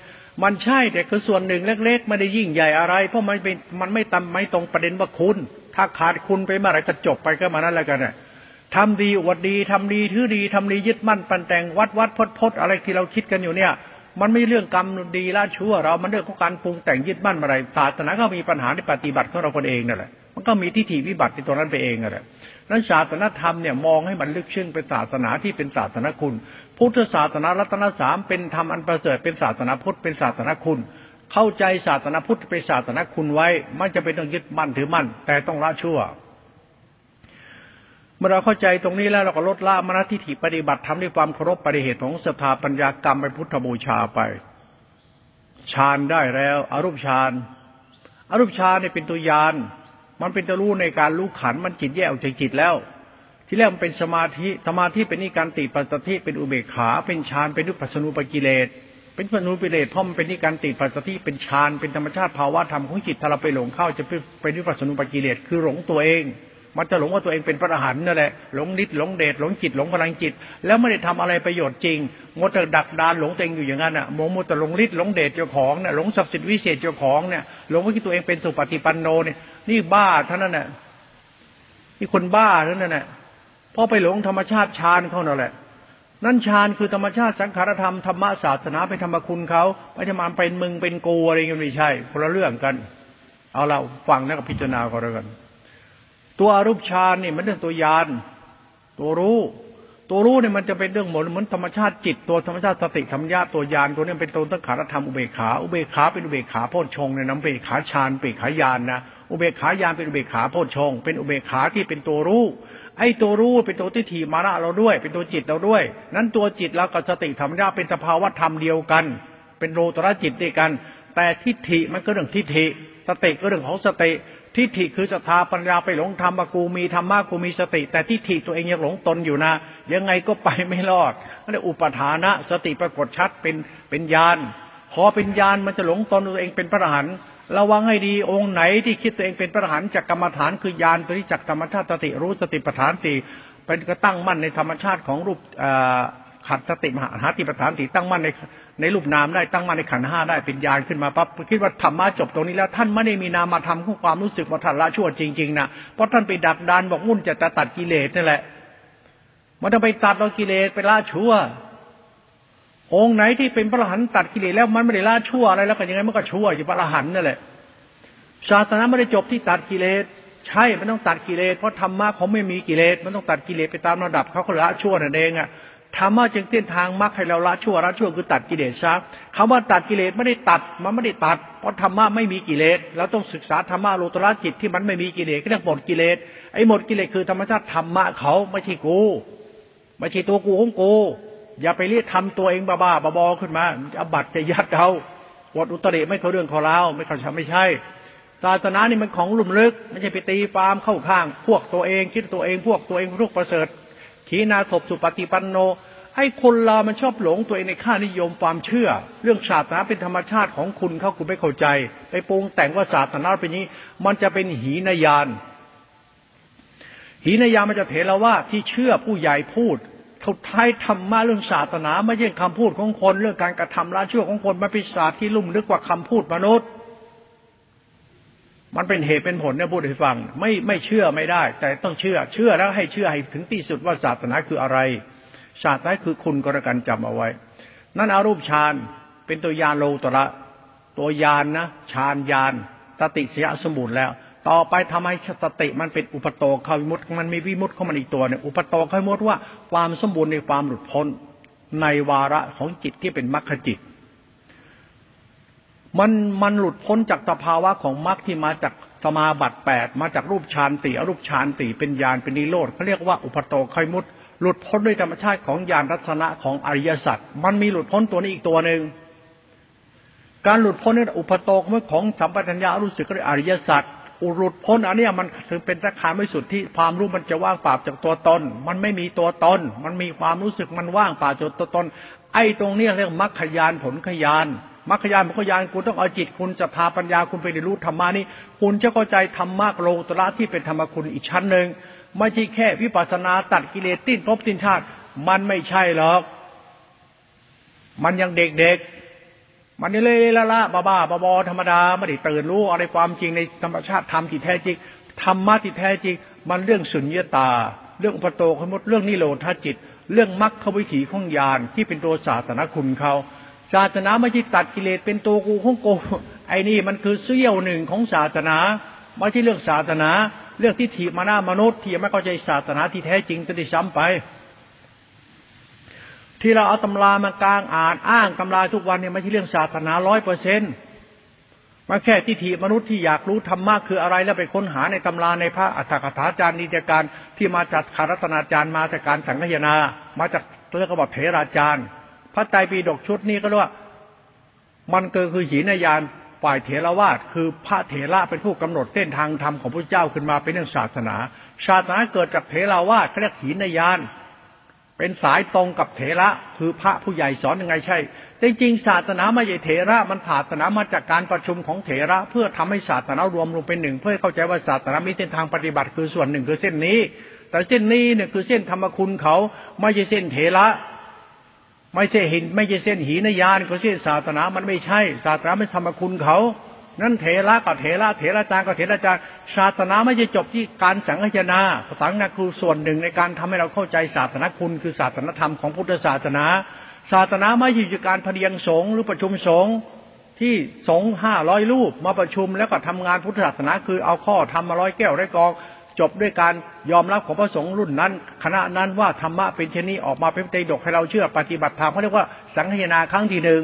มันใช่แต่คือส่วนหนึ่งเล็ก ๆ ไม่ได้ยิ่งใหญ่อะไร เพราะมันเป็นมันไม่ตำไม่ตรงประเด็นว่าคุณ ถ้าขาดคุณไปเมื่อไรก็จบไปก็มานั้นแล้วกันน่ะทำดีอวดดีทำดีถือดีทำดียึดมั่นปันแต่งวัดวัดพดพดอะไรที่เราคิดกันอยู่เนี่ย มันไม่เรื่องกรรมดีละชั่ว เรา มันเรื่องของการปรุงแต่งยึดมั่นอะไรศาสนาก็มีปัญหาในปฏิบัติของเราคนเองนั่นแหละมันก็มีทิฏฐิวิบัติในตัวนั้นไปเองนั่นแหละนั้นศาสนาธรรมเนี่ยมองให้มันลึกซึ้งเป็นศาสนาที่เป็นศาสนาคุณ พุทธศาสนารัตนสามเป็นธรรมอันประเสริฐเป็นศาสนาพุทธเป็นศาสนาคุณ เข้าใจศาสนาพุทธเป็นศาสนาคุณไว้ไม่จะเป็นต้องยึดมั่นถือมั่น แต่ต้องละชั่ว เมื่อเราเข้าใจตรงนี้แล้วเราก็ลดละมรณทิฏฐิปฏิบัติทำด้วยความเคารพปฏิเหตุของสถาปัญญากรรมไปพุทธบูชาไปฌานได้แล้วอรูปฌานอรูปฌานเนี่ยเป็นตัวยานมันเป็นตัวรู้ในการรู้ขันมันจิตแยกออกจากจิตแล้ว ที่แรกมันเป็นสมาธิสมาธิเป็นนิการติปัสสติเป็นอุเบกขาเป็นฌานเป็นนุปัสสนุปกิเลสเป็นปัสนุปกิเลสเพราะมันเป็นนิการติปัสสติเป็นฌานเป็นธรรมชาติภาวะธรรมของจิตถ้าเราไปหลงเข้าจะเป็นนุปัสสนุปกิเลสคือหลงตัวเองมันจะหลงว่าตัวเองเป็นพระอรหันต์นั่นแหละหลงนิดหลงเดชหลงจิตหลงพลังจิต แล้วไม่ได้ทำอะไรประโยชน์จริงงดแต่ดักดานหลงตัวเองอยู่อย่างนั้นอะโมโมแต่หลงฤทธิ์หลงเดชเจ้าของเนี่ยหลงศักดิ์สิทธิ์วิเศษเจ้าของเนี่ยหลงว่าที่ตัวเองเป็นสุปฏิปันโนเนี่ยนี่บ้าเท่านั้นน่ะนี่คนบ้าเท่านั้นน่ะ พราะไปหลงธรรมชาติฌานเขานั่นแหละ นั่นฌานคือธรรมชาติสังขารธรรมธรรมศาสนาเป็นธรรมคุณเขาไม่ใช่มาเป็นมึงเป็นกูอะไรกันไม่ใช่ คนละเรื่องกัน เอาเราฟังแล้วก็พิจารณาก็แล้วกัน ตัวอรูปฌานนี่มันเรื่องตัวยาน ตัวรู้ ตัวรู้เนี่ยมันจะเป็นเรื่องหมดเหมือนธรรมชาติจิตตัวธรรมชาติสติธรรมญาตัวยานตัวนี้เป็นตัวตั้งขารธรรมอุเบกขาอุเบกขาเป็นอุเบกขาโพชฌงเนี่ยน้ำเบกขาฌานเบกขายานนะอุเบกขายานเป็นอุเบกขาโพชฌงเป็นอุเบกขาที่เป็นตัวรู้ ไอ้ตัวรู้เป็นตัวทิฏฐิมานะเราด้วย เป็นตัวจิตเราด้วย นั้นตัวจิตเรากับสติธรรมญาเป็นสภาวะธรรมเดียวกัน เป็นโลตระจิตด้วยกัน แต่ทิฏฐิมันก็เรื่องทิฏฐิ สติก็เรื่องของสติ ทิฏฐิคือศรัทธาปัญญาไปหลงธรรมกูมีธรรมะกูมีสติ แต่ทิฏฐิตัวเองยังหลงตนอยู่นะ ยังไงก็ไปไม่รอดนั่นอุปทานะ สติปรากฏชัดเป็นเป็นญาณพอเป็นญาณมันจะหลงตนตัวเองเป็นพระอรหันต์ ระวังให้ดีองค์ไหนที่คิดตัวเองเป็นพระหันจากกรรมฐานคือยานตัวนี้จากธรรมชาติสติรู้สติปัฏฐานสี่เป็นก็ตั้งมั่นในธรรมชาติของรูปขัดสติมหาติปฐานติตั้งมั่นในในรูปนามได้ตั้งมั่นในขันห้าได้เป็นญาณขึ้นมาปั๊บคิดว่าธรรมะจบตรงนี้แล้วท่านไม่ได้มีนามธรรมของความรู้สึกว่าท่านละชั่วจริงๆนะเพราะท่านไปดักดานบอกมุ่นจะตัดกิเลสนั่นแหละมันจะไปตัดเรากิเลสไปละชั่ว องค์ไหนที่เป็นพระรหันตัดกิเลสแล้วมันไม่ได้ละชั่วอะไรแล้วกันยังไงมันก็ชั่วอยู่พระรหันนั่นแหละศาสนาไม่ได้จบที่ตัดกิเลสใช่มันต้องตัดกิเลสเพราะธรรมะเขาไม่มีกิเลสมันต้องตัดกิเลสไปตามระดับเขาก็ละชั่วนั่นเองอะธรรมะจึงเต้นทางมรรคให้เราละชั่วละชั่วคือตัดกิเลสซะคำว่าตัดกิเลสไม่ได้ตัดมันไม่ได้ตัด เพราะธรรมะไม่มีกิเลสเราต้องศึกษาธรรมะโลตระจิตที่มันไม่มีกิเลสก็เรียกหมดกิเลสไอ้หมดกิเลสคือธรรมชาติธรรมะเขาไม่ใช่กูไม่ใช่ตัวกูของกู อย่าไปเรียกทำตัวเองบ้าๆบอๆขึ้นมาจะบัตรจะยัดเขาวดอุตริไม่เขาเรื่องของเราไม่เขาไม่ใช่ศาสนานี่มันของลุ่มลึก ไม่ใช่ไปตีฟาร์มเข้าข้าง พวกตัวเองคิดตัวเองพวกตัวเองพวกประเสริฐขีนาศพสุปฏิปันโนไอ้คนเรามันชอบหลงตัวเองในค่านิยมความเชื่อ เรื่องศาสนาเป็นธรรมชาติของคุณเขาคุณไม่เข้าใจ ไปปรุงแต่งว่าศาสนาเป็นนี้ มันจะเป็นหีนายาน หีนายานมันจะเถรว่าที่เชื่อผู้ใหญ่พูด ทุดท้ายธรรมะเรื่องศาสนา ไม่ใช่คำพูดของคน เรื่องการกระทำละชั่วของคนมันเป็นศาสตร์ที่ลุ่มลึกกว่าคำพูดมนุษย์ มันเป็นเหตุเป็นผลเนี่ยพูดให้ฟัง ไม่ไม่เชื่อไม่ได้ แต่ต้องเชื่อ เชื่อแล้วให้เชื่อให้ถึงที่สุดว่าศาสนาคืออะไร ศาสตร์นั้นคือคุณกระกันจำเอาไว้ นั่นอารูปฌานเป็นตัวยานโลตระ ตัวยานนะฌานยานตติเสียสมุนแล้ว ต่อไปทำให้สติมันเป็นอุปโตเขาวิมุตมันมีวิมุตเข้ามาอีกตัวเนี่ยอุปโตเขาวิมุตว่าความสมบูรณ์ในความหลุดพ้นในวาระของจิตที่เป็นมรรคจิต มันมันหลุดพ้นจากสภาวะของมรรคที่มาจากสมาบัติแปดมาจากรูปฌานติอรูปฌานติเป็นญาณเป็นนิโรธเขาเรียกว่าอุปโตเขาวิมุตหลุดพ้นด้วยธรรมชาติของญาณรัตนะของอริยสัจมันมีหลุดพ้นตัวนี้อีกตัวหนึ่งการหลุดพ้นนี่อุปโตของของสัมปชัญญะรู้สึกก็เรียกอริยสัจ อุรุดพ้นอันนี้มันถึงเป็นสักขาไม่สุดที่ความรู้มันจะว่างเปล่าจากตัวตน มันไม่มีตัวตน มันมีความรู้สึกมันว่างเปล่าจากตัวตน ไอ้ตรงนี้เรียกมรรคยานผลขยานมรรคยานผลขยานคุณต้องเอาจิตคุณจะพาปัญญาคุณไปเรียนรู้ธรรมานี้คุณจะเข้าใจธรรมะโลตระที่เป็นธรรมคุณอีกชั้นหนึ่งไม่ใช่แค่วิปัสสนาตัดกิเลสติ้นพบติ้นชาติ มันไม่ใช่หรอก มันยังเด็กๆ มันนี่เลยละละบ้าบ้าบอธรรมดาไม่ได้ตื่นรู้อะไรความจริงในธรรมชาติธรรมที่แท้จริงธรรมะที่แท้จริง มันเรื่องสุญญตา เรื่องอุปโตขมุดเรื่องนิโรธาจิต เรื่องมรรควิถีของญาณที่เป็นตัวศาสนาคุณเขาศาสนาไม่ใช่ตัดกิเลสเป็นตัวกูของกูไอ้นี่มันคือเสี้ยวหนึ่งของศาสนาไม่ใช่เรื่องศาสนา เรื่องที่ถีมาหน้ามนุษย์ที่ไม่เข้าใจศาสนาที่แท้จริงจะได้ซ้ำไป ที่เราเอาตำรามากลางอ่านอ้างตำราทุกวันเนี่ยไม่ใช่เรื่องศาสนาร้อยเปอร์เซ็นต์มาแค่ที่ถีมนุษย์ที่อยากรู้ธรรมะคืออะไรแล้วไปค้นหาในตำราในพระอัฏฐกถาจารย์นิจการที่มาจากคารัตนาจารย์มาจากการสังฆยนา มาจากเรื่องกบฏเถราจารย์ พระไตรปิฎกชุดนี้ก็เรียกว่า มันเกิดคือหีนยานฝ่ายเถรวาทคือพระเถระเป็นผู้กำหนดเส้นทางธรรมของพระเจ้าขึ้นมาเป็นเรื่องศาสนา ศาสนาเกิดจากเถรวาทเขาเรียกหินยาน เป็นสายตรงกับเถระคือพระผู้ใหญ่สอนยังไงใช่ จริงๆศาสนาไม่ใช่เถระมันศาสนามาจากการประชุมของเถระ เพื่อทำให้ศาสนารวมลงเป็นหนึ่ง เพื่อเข้าใจว่าศาสนามีเส้นทางปฏิบัติคือส่วนหนึ่งคือเส้นนี้ แต่เส้นนี้เนี่ยคือเส้นธรรมคุณเขาไม่ใช่เส้นเถระไม่ใช่หินไม่ใช่เส้นหินยานก็เส้นศาสนามันไม่ใช่ ศาสนาไม่ธรรมคุณเขา นั่นเถระกับเถระเถระจารกับเถระจารศาสนาไม่ใช่จบที่การสังฆนาสังฆคือส่วนหนึ่งในการทำให้เราเข้าใจศาสนาคุณคือศาสนธรรมของพุทธศาสนา ศาสนาไม่ใช่อยู่การพเดียงสงฆ์หรือประชุมสงฆ์ที่สงฆ์ห้าร้อยรูปมาประชุมแล้วก็ทำงานพุทธศาสนา คือเอาข้อทำมาร้อยแก้วได้กอง จบด้วยการยอมรับของพระสงฆ์รุ่นนั้น คณะนั้นว่าธรรมะเป็นเช่นนี้ออกมาเป็นเตดกให้เราเชื่อปฏิบัติธรรมเขาเรียกว่าสังฆนาครั้งที่หนึ่ง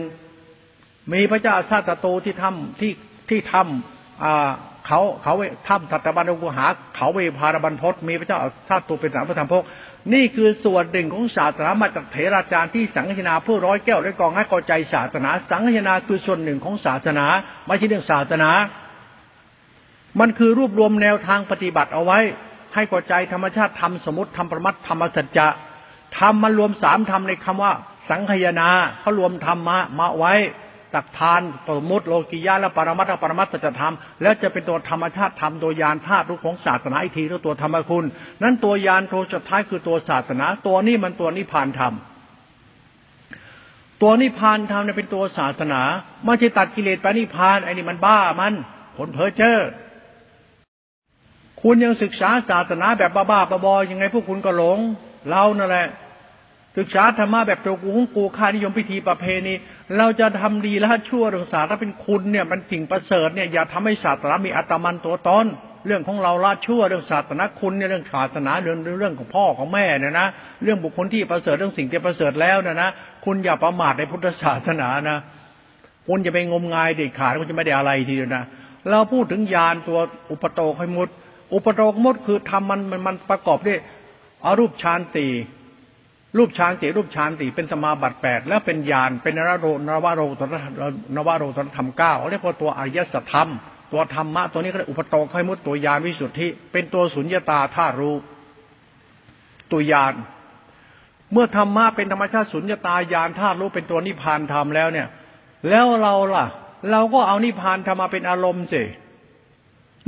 มีพระเจ้าชาติโตที่ทำที่ ที่ทำอ่าเขาเขาถ้ำตัตบันกุหา เขาเวพารบันพศมีพระเจ้าชาติโตเป็นสามพระธรรมพกนี่คือส่วนหนึ่งของศาสนามาจากเถราจารย์ที่สังฆนาเพื่อร้อยแก้วร้อยกองให้เข้าใจศาสนา สังฆนาคือส่วนหนึ่งของศาสนา ไม่ใช่เรื่องศาสนา มันคือรวบรวมแนวทางปฏิบัติเอาไว้ ให้กใจธรรมชาติธรรมสมมติธรรมประมัติธรรมสัจจะธรรมมันรวมสามธรรมในคำว่า สังขยานาเขารวมธรรมมามาไว้ ตักทานสมมติโลกิยะและปรมัตถปรมัตถจะทำแล้วจะเป็นตัวธรรมชาติธรรมโดยยานธาตุรู้ของศาสนาอีกทีตัวธรรมคุณ นั้นตัวยานโทสุดท้ายคือตัวศาสนา ตัวนี้มันตัวนิพพานธรรม ตัวนิพพานธรรมเนี่ยเป็นตัวศาสนาไม่ใช่ตัดกิเลสไปนิพพานไอ้นี่มันบ้ามันผลเพ้อเจ้อคุณยังศึกษาศาสนาแบบบ้าๆบอๆยังไงพวกคุณก็หลงเรานั่นแหละ ศึกษาธรรมะแบบตัวกูของกูค่านิยมพิธีประเพณี เราจะทำดีแล้วชั่วเรื่องศาสนาเป็นคุณเนี่ยมันสิ่งประเสริฐเนี่ยอย่าทำให้ศาสนามีอัตมันตัวตนเรื่องของเราละชั่วเรื่องศาสนาคุณเนี่ยเรื่องศาสนาเรื่องเรื่องของพ่อของแม่เนี่ยนะเรื่องบุคคลที่ประเสริฐเรื่องสิ่งที่ประเสริฐแล้วนะนะคุณอย่าประมาทในพุทธศาสนานะคุณจะไปงมงายเด็ดขาดคุณจะไม่ได้อะไรทีเดียวนะเราพูดถึงยานตัวอุปโตคมุตอุปโตคมุตคือทำมันมันมันประกอบด้วยอรูปฌานตี รูปฌานสีรูปฌานสีเป็นสมาบัติแปดแล้วเป็นญาณเป็นนรโรนวโรตนวโรตธรรมเก้าเรียกว่าตัวอริยสัจธรรม ตัวธรรมะตัวนี้ก็เรียอุปโตคอยมุตตัวยานวิสุทธิ เป็นตัวสุญญตาธารู้ตัวยานเมื่อธรรมะเป็นธรรมชาติสุญญตายานธาตุรู้เป็นตัวนิพพานธรรมแล้วเนี่ย แล้วเราล่ะ เราก็เอานิพพานธรรมาเป็นอารมณ์สิ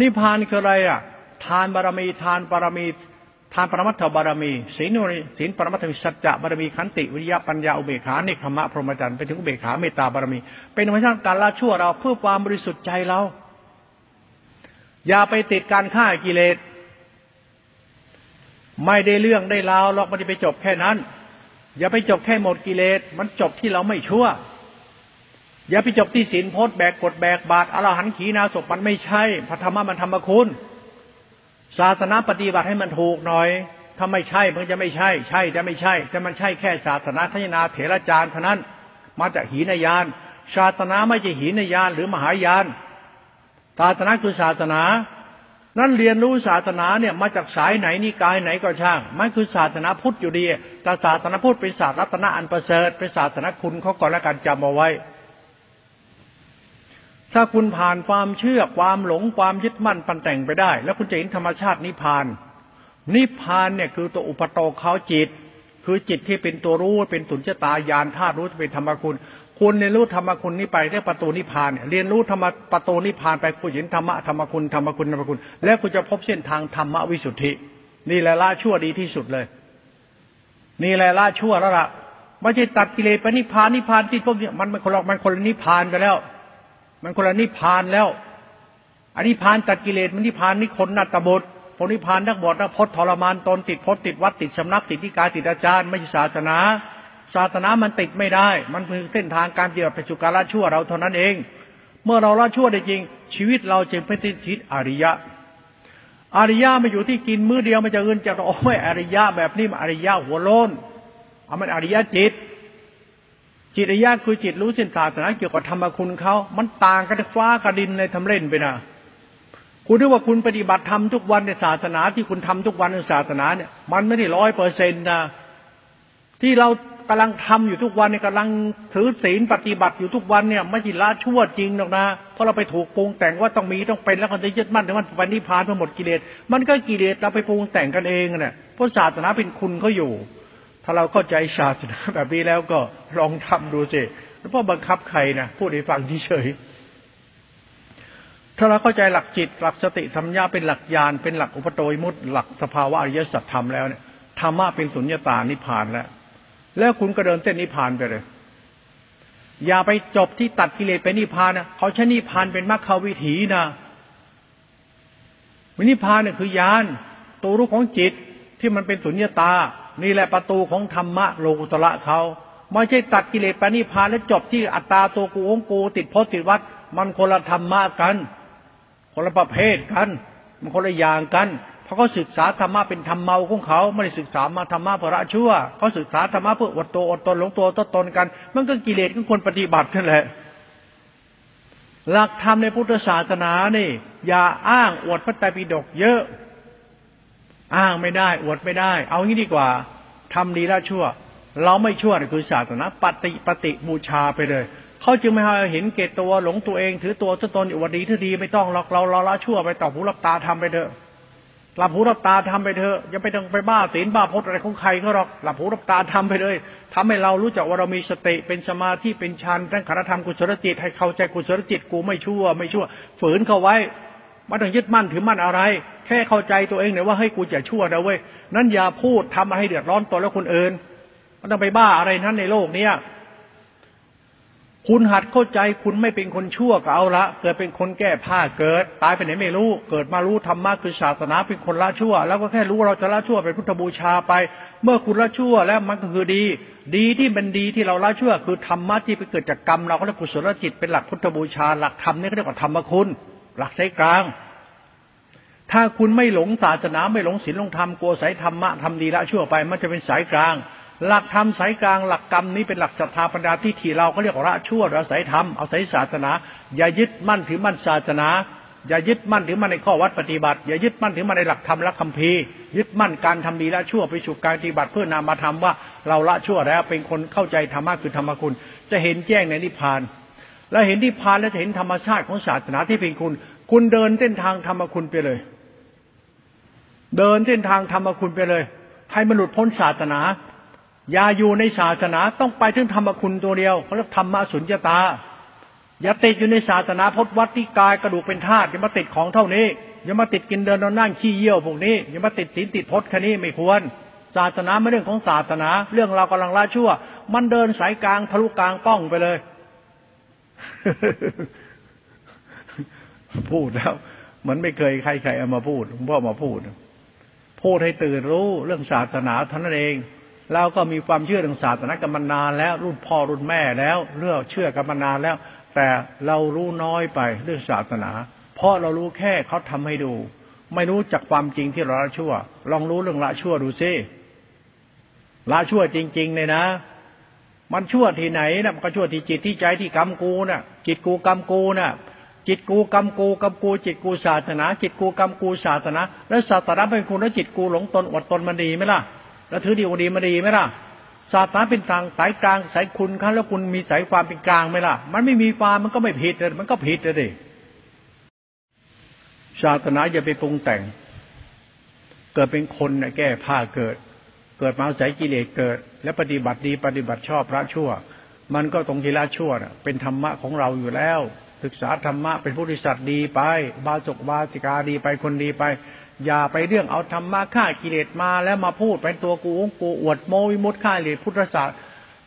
นิพพานคืออะไรอะ ทานบารมีทานบารมี ทานปรมัตถบารมีศีลนุศีลปรมัตถสัจจะบารมีขันติวิริยะปัญญาอุเบกขาเนคขมะพรหมจรรย์ไปถึงอุเบกขาเมตตาบารมี เป็นธรรมชาติการละชั่วเราเพื่อความบริสุทธิ์ใจเรา อย่าไปติดการฆ่ากิเลส ไม่ได้เรื่องได้ราวหรอกมันจะไปจบแค่นั้น อย่าไปจบแค่หมดกิเลส มันจบที่เราไม่ชั่ว อย่าไปจบที่ศีลพจน์แบกกดแบกบาตรอรหันขีนาศพมันไม่ใช่พระธรรมะมันธรรมคุณ ศาสนาปฏิบัติให้มันถูกหน่อยถ้าไม่ใช่มันจะไม่ใช่ ใช่จะไม่ใช่แต่มันใช่แค่ศาสนาทยนาเถรจารย์เท่านั้น มาจากหีนยาน ศาสนาไม่ใช่หีนยานหรือมหายาน ศาสนาคือศาสนา นั่นเรียนรู้ศาสนาเนี่ยมาจากสายไหนนิกายไหนก็ช่าง มันคือศาสนาพุทธอยู่ดี แต่ศาสนาพุทธเป็นศาสตร์รัตนะอันประเสริฐเป็นศาสนาคุณเขาก่อนละกันจำเอาไว้ ถ้าคุณผ่านความเชื่อความหลงความยึดมั่นปันแต่งไปได้ แล้วคุณจะเห็นธรรมชาตินิพพาน นิพพานเนี่ยคือตัวอุปโตเขาจิต คือจิตที่เป็นตัวรู้เป็นสุญญตาญาณธาตุรู้เป็นธรรมคุณ คุณเรียนรู้ธรรมคุณนี้ไปได้ประตูนิพพานเรียนรู้ธรรมประตูนิพพานไปคุณเห็นธรรมะธรรมคุณธรรมคุณธรรมคุณ แล้วคุณจะพบเส้นทางธรรมวิสุทธิ นี่แหละละชั่วดีที่สุดเลย นี่แหละละชั่วแล้วล่ะไม่ใช่ตัดกิเลสไปนิพพานนิพพานที่พวกนี้มันมันคนละมันคนละนิพพานไปแล้ว มันคนละนิพานแล้วอันนิพพานตัดกิเลสมันนิพานนิคนนัตตบุตรพนิพานนักบวชนักพจน์ทรมานตนติดพจน์ติดวัดติดสำนักติดที่กายติดอาจารย์ไม่ใช่ศาสนา ศาสนามันติดไม่ได้ มันคือเส้นทางการเดียวไปสู่การละชั่วเราเท่านั้นเอง เมื่อเราละชั่วได้จริง ชีวิตเราจึงเป็นชีวิตอริยะ อริยะไม่อยู่ที่กินมื้อเดียวมันจะเงินจะโอ้ยอริยะแบบนี้มันอริยะหัวโลนเอามันอริยะจิต จิตญาคือจิตรู้สิ้นศาสนาเกี่ยวกับธรรมคุณเขามันต่างกันฟ้ากับดินในทำเล่นไปนะคุณที่ว่าคุณปฏิบัติธรรมทุกวันในศาสนาที่คุณทำทุกวันในศาสนาเนี่ย มันไม่ได้ร้อยเปอร์เซ็นต์นะที่เรากำลังทำอยู่ทุกวันเนี่ยกำลังถือศีลปฏิบัติอยู่ทุกวันเนี่ยไม่ใช่ละชั่วจริงหรอกนะ เพราะเราไปถูกปรุงแต่งว่าต้องมีต้องเป็นแล้วก็จะยึดมั่นถึงมันวันนิพพานเพื่อหมดกิเลสมันก็กิเลสเราไปปรุงแต่งกันเองเนี่ยเพราะศาสนาเป็นคุณเขาอยู่ ถ้าเราเข้าใจศาสนาแบบนี้แล้วก็ลองทำดูสิแล้วพ่อบังคับใครนะพูดให้ฟังเฉยถ้าเราเข้าใจหลักจิตหลักสติธรรมญาเป็นหลักญาณเป็นหลักอุปโตยมุตหลักสภาวะอริยสัจธรรมแล้วเนี่ยธรรมะเป็นสุญญตานิพานแล้ว แล้วคุณก็เดินเต้นนิพานไปเลย อย่าไปจบที่ตัดกิเลสไปนิพานนะเขาใช้นิพานเป็นมรรควิถีนะวินิพานเนี่ยคือยานตัวรู้ของจิตที่มันเป็นสุญญตา นี่แหละประตูของธรรมะโลกุตระเขาไม่ใช่ตัดกิเลสปณิพานแล้วจบที่อัตตาตัวกูองกูติดพจติดวัด มันคนละธรรมะกัน คนละประเภทกัน มันคนละอย่างกัน เพราะเขาศึกษาธรรมะเป็นธรรมเมาของเขาไม่ได้ศึกษามาธรรมะพื่อละชั่วเขาศึกษาธรรมะเพื่ออดตัวอดตนหลงตัวตตนกัน มันก็กิเลสก็คนปฏิบัตินั่นแหละหลักธรรมในพุทธศาสนานี่ อย่าอ้างอวดพระไตรปิฎกเยอะ อ้างไม่ได้ อวดไม่ได้ เอางี้ดีกว่าทำดีแล้วชั่ว เราไม่ชั่วคือศาสนาปฏิปฏิบูชาไปเลยเขาจึงไม่ให้เห็นเกตตัวหลงตัวเอง ถือตัวตนอวดดีถือดีไม่ต้องหรอกเราเราละชั่วไปต่อผู้รับตาทำไปเถอะหลับหูหลับตาทำไปเถอะอย่าไปต้องไปบ้าศีลบ้าพจน์อะไรของใครเขาหรอกหลับหูหลับตาทำไปเลยทำให้เรารู้จักว่าเรามีสติเป็นสมาธิเป็นฌานทั้งขันธรรมกุศลจิตให้เข้าใจกุศลจิตกูไม่ชั่ว ไม่ชั่ว ฝืนเข้าไว้ไม่ต้องยึดมั่นถือมั่นอะไร แค่เข้าใจตัวเองเนี่ยว่าให้กูจะชั่วนะเว้ยนั้นอย่าพูดทำให้เดือดร้อนตัวแล้วคนอื่นไม่ต้องไปบ้าอะไรนั้นในโลกเนี้ยคุณหัดเข้าใจคุณไม่เป็นคนชั่วก็เอาละ เกิดเป็นคนแก้ผ้าเกิด ตายไปไหนไม่รู้ เกิดมารู้ธรรมะคือศาสนาเป็นคนละชั่ว แล้วก็แค่รู้เราจะละชั่วเป็นพุทธบูชาไป เมื่อคุณละชั่วแล้วมันก็คือดี ดีที่เป็นดีที่เราละชั่ว คือธรรมะที่ไปเกิดจากกรรมเราก็เรียกกุศลจิตเป็นหลักพุทธบูชา หลักธรรมนี่เขาเรียกว่าธรรมคุณ หลักสายกลาง ถ้าคุณไม่หลงศาสนาไม่หลงศีลหลงธรรมกลัวสายธรรมะทำดีละชั่วไปมันจะเป็นสายกลาง หลักธรรมสายกลางหลักกรรมนี้เป็นหลักศรัทธาปัญญาที่ที่เราก็เรียกว่าละชั่วเราสายธรรมเอาสายศาสนา อย่ายึดมั่นถือมั่นศาสนาอย่ายึดมั่นถือมั่นในข้อวัดปฏิบัติ อย่ายึดมั่นถือมั่นในหลักธรรมและคัมภีร์ยึดมั่นการทำดีละชั่วไปสู่การปฏิบัติเพื่อนามาทำว่าเราละชั่วแล้วเป็นคนเข้าใจธรรมะคือธรรมคุณ จะเห็นแจ้งในนิพพาน และเห็นนิพพานแล้วจะเห็นธรรมชาติของศาสนาที่เป็นคุณ คุณเดินเส้นทางธรรมคุณไปเลย เดินเส้นทางธรรมคุณไปเลย ให้มันหลุดพ้นศาสนา อย่าอยู่ในศาสนาต้องไปถึงธรรมคุณตัวเดียวเขาเรียกธรรมสุญญตา อย่าติดอยู่ในศาสนาพจนวัดที่กายกระดูกเป็นธาตุอย่ามาติดของเท่านี้อย่ามาติดกินเดินนอนนั่งขี้เยี่ยวพวกนี้อย่ามาติดศีลติดพจน์แค่นี้ไม่ควร ศาสนาไม่เรื่องของศาสนา เรื่องเรากำลังละชั่ว มันเดินสายกลางทะลุกลางป้องไปเลย พูดแล้วเหมือนไม่เคยใครใครเอามาพูดหลวงพ่อมาพูด พูดให้ตื่นรู้เรื่องศาสนาเท่านั้นเองเราก็มีความเชื่อทางศาสนากันมานานแล้ว รุ่นพ่อรุ่นแม่แล้วเรื่องเชื่อกันมานานแล้ว แต่เรารู้น้อยไปเรื่องศาสนา เพราะเรารู้แค่เขาทำให้ดู ไม่รู้จักความจริงที่เราละชั่ว ลองรู้เรื่องละชั่วดูซิละชั่วจริงๆเลยนะ มันชั่วที่ไหนนะมันก็ชั่วที่จิตที่ใจที่กรรมกูนะ่ะ จิตกูกรรมกูนะ่ะ จิตกูกรรมกูกรรมกู จิตกูศาสนา จิตกูกรรมกูศาสนา แล้วศาสนาเป็นคุณแล้วจิตกูหลงตนอดตนมันดีไหมล่ะ แล้วถือดีวดีมาดีไหมล่ะศาสนาเป็นทางสายกลางสายคุณครับแล้วคุณมีสายความเป็นกลางไหมล่ะ มันไม่มีความมันก็ไม่ผิดเลยมันก็ผิดเลยศาสนาอย่าไปปรุงแต่ง เกิดเป็นคนนะแก้ผ้าเกิด เกิดมาใส่กิเลสเกิด และปฏิบัติดีปฏิบัติชอบพระชั่ว มันก็ตรงที่ละชั่วนะเป็นธรรมะของเราอยู่แล้ว ศึกษาธรรมะเป็นผู้ที่สัตว์ดีไป บาจกบาสิกาดีไปคนดีไป อย่าไปเรื่องเอาธรรมะฆ่ากิเลสมาแล้วมาพูดเป็นตัวกูองกูอวดโมวิมุตฆ่ากิเลสพุทธศาสตร์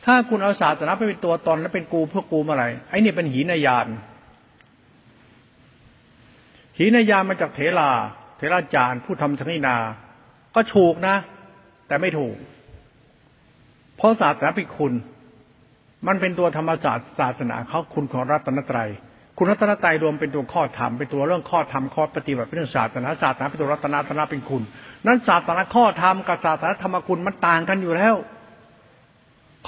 ถ้าคุณเอาศาสนาไปเป็นตัวตนแล้วเป็นกูเพื่อกูเมื่อไหร่ไอ้นี่เป็นหีนายานหีนายานมาจากเถราเถราจารย์ผู้ทำสังฆนา ก็ถูกนะ แต่ไม่ถูก เพราะศาสนาเป็นคุณ มันเป็นตัวธรรมศาสตร์ศาสนาเขาคุณของรัตนตรัย คุณรัตนตรัยรวมเป็นตัวข้อธรรมเป็นตัวเรื่องข้อธรรมข้อปฏิบัติเป็นเรื่องศาสนาศาสนาเป็นตัวรัตนาธนาเป็นคุณ นั้นศาสนาข้อธรรมกับศาสนาธรรมคุณมันต่างกันอยู่แล้ว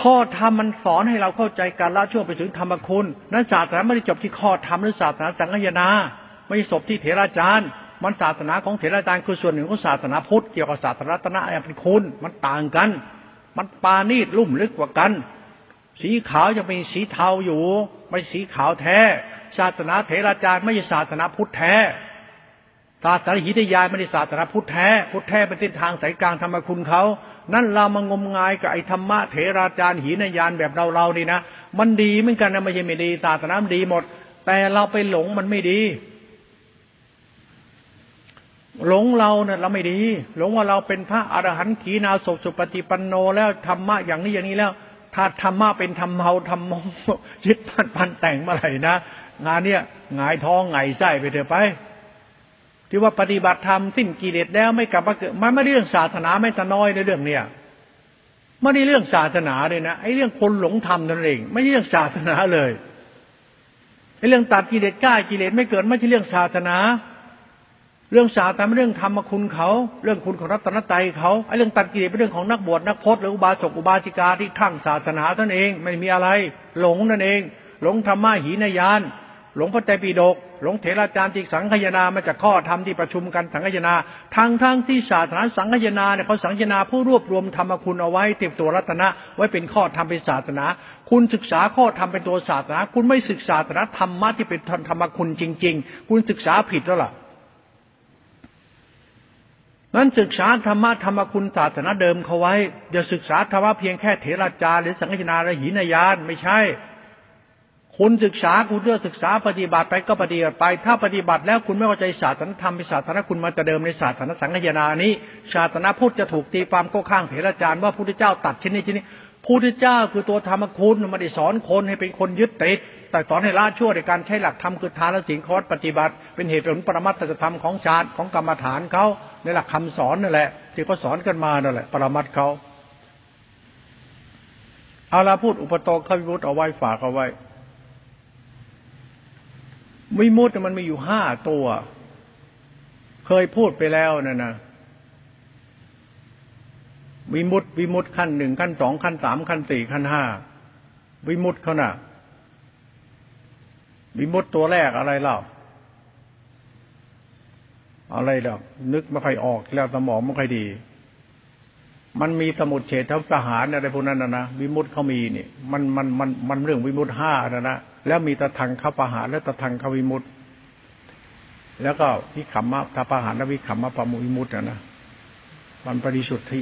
ข้อธรรมมันสอนให้เราเข้าใจการละชั่วไปถึงธรรมคุณ นั้นศาสนาไม่ได้จบที่ข้อธรรมหรือศาสนาสังฆยนา ไม่จบที่เถราจารย์ มันศาสนาของเถราจารย์คือส่วนหนึ่งของศาสนาพุทธเกี่ยวกับศาสนารัตนะเป็นคุณ มันต่างกัน มันปานีดลุ่มลึกกว่ากัน สีขาวจะเป็นสีเทาอยู่ ไม่สีขาวแท้ ศาสนาเถราจารย์ไม่ใช่ศาสนาพุทธแท้ศาสนาหิตยายไม่ใช่ศาสนาพุทธแท้พุทธแท้เป็นเส้นทางสายกลางธรรมคุณเขา นั่นเรามางมงายกับไอ้ธรรมะเถราจารย์หินยานแบบเราเรานี่นะมันดีเหมือนกันนะไม่ใช่ไม่ดี ศาสนาดีหมด แต่เราไปหลงมันไม่ดี หลงเราเนี่ยเราไม่ดี หลงว่าเราเป็นพระอรหันต์ขีนาศสุปฏิปันโนแล้วธรรมะอย่างนี้อย่างนี้แล้วถ้าธรรมะเป็นธรรมเฮาธรรมยึดพันพันแต่งเมื่อไหร่นะ งานเนี้ยหงายท้องไงไส้ไปเถอะไป ที่ว่าปฏิบัติธรรมสิ้นกิเลสแล้วไม่กลับมาเกิดมันไม่เรื่องศาสนาไม่ตะน้อยในเรื่องเนี้ยไม่ได้เรื่องศาสนาเลยนะไอ้เรื่องคนหลงธรรมนั่นเอง ไม่ใช่เรื่องศาสนาเลยไอ้เรื่องตัดกิเลสกล้ากิเลสไม่เกิดไม่ใช่เรื่องศาสนา เรื่องศาสนาเรื่องธรรมคุณเขา เรื่องคุณของรัตนตรัยเขาไอ้เรื่องตัดกิเลสเป็นเรื่องของนักบวชนักพจน์หรืออุบาสกอุบาสิกาที่ทั้งศาสนาท่านเอง ไม่มีอะไร หลงนั่นเอง หลงธรรมะหีนยาน หลวงพ่อใจปีดก หลวงเถราจารย์ที่สังขยนามาจากข้อธรรมที่ประชุมกันสังขยนาทางทั้งที่ศาสนาสังขยนาเนี่ยเขาสังขยนาผู้รวบรวมธรรมคุณเอาไว้เต็มตัวรัตนะ ไว้เป็นข้อธรรมเป็นศาสนา คุณศึกษาข้อธรรมเป็นตัวศาสนา คุณไม่ศึกษาศาสนาธรรมะที่เป็นธรรมคุณจริง ๆ คุณศึกษาผิดแล้วล่ะนั้นศึกษาธรรมะธรรมคุณศาสนาเดิมเขาไว้อย่าศึกษาธรรมะเพียงแค่เถราจารย์หรือสังฆนาหรือหินยานไม่ใช่ คุณศึกษาคุณเลือกศึกษาปฏิบัติไปก็ปฏิบัติไป ถ้าปฏิบัติแล้วคุณไม่เข้าใจศาสนธรรมเป็นศาสนาคุณมาแต่เดิมในศาสนาสังฆนานี้ ศาสนาพุทธจะถูกตีความก็ข้างเถราจารย์ว่าพระพุทธเจ้าตัดชิ้นนี้ชิ้นนี้พุทธเจ้าคือตัวธรรมคุณไม่ได้สอนคนให้เป็นคนยึดติดแต่สอนให้ละชั่วในการใช้หลักธรรมคือทานและศีลคอร์สปฏิบัติ เป็นเหตุผลปรมัตถธรรมของฌานของกรรมฐานเขาในหลักคำสอนนั่นแหละที่เขาสอนกันมานั่นแหละ ปรมัตเขาเอาละพูดอุปโตขวิมุตเอาไว้ฝากเอาไว้ วิมุตต์มันมีอยู่ห้าตัว เคยพูดไปแล้วนะนะวิมุตต์วิมุตต์ขั้นหนึ่งขั้นสองขั้นสามขั้นสี่ขั้นห้าวิมุตต์เขานะ่ะ วิมุตตัวแรกอะไรเล่าอะไรดอกนึกไม่ค่อยออกแล้วสมองไม่ค่อยดี มันมีสมุดเฉดทัพทหารอะไรพวกนั้นนะนะวิมุตเขามีนี่มันมันมันมันเรื่องวิมุตห้านะนะแล้วมีตะทังข้าประหารและตะทังขาวิมุตแล้วก็วิขมมะทาประหารและวิขมมะปมุวิมุตนะนะมันปริสุทธิ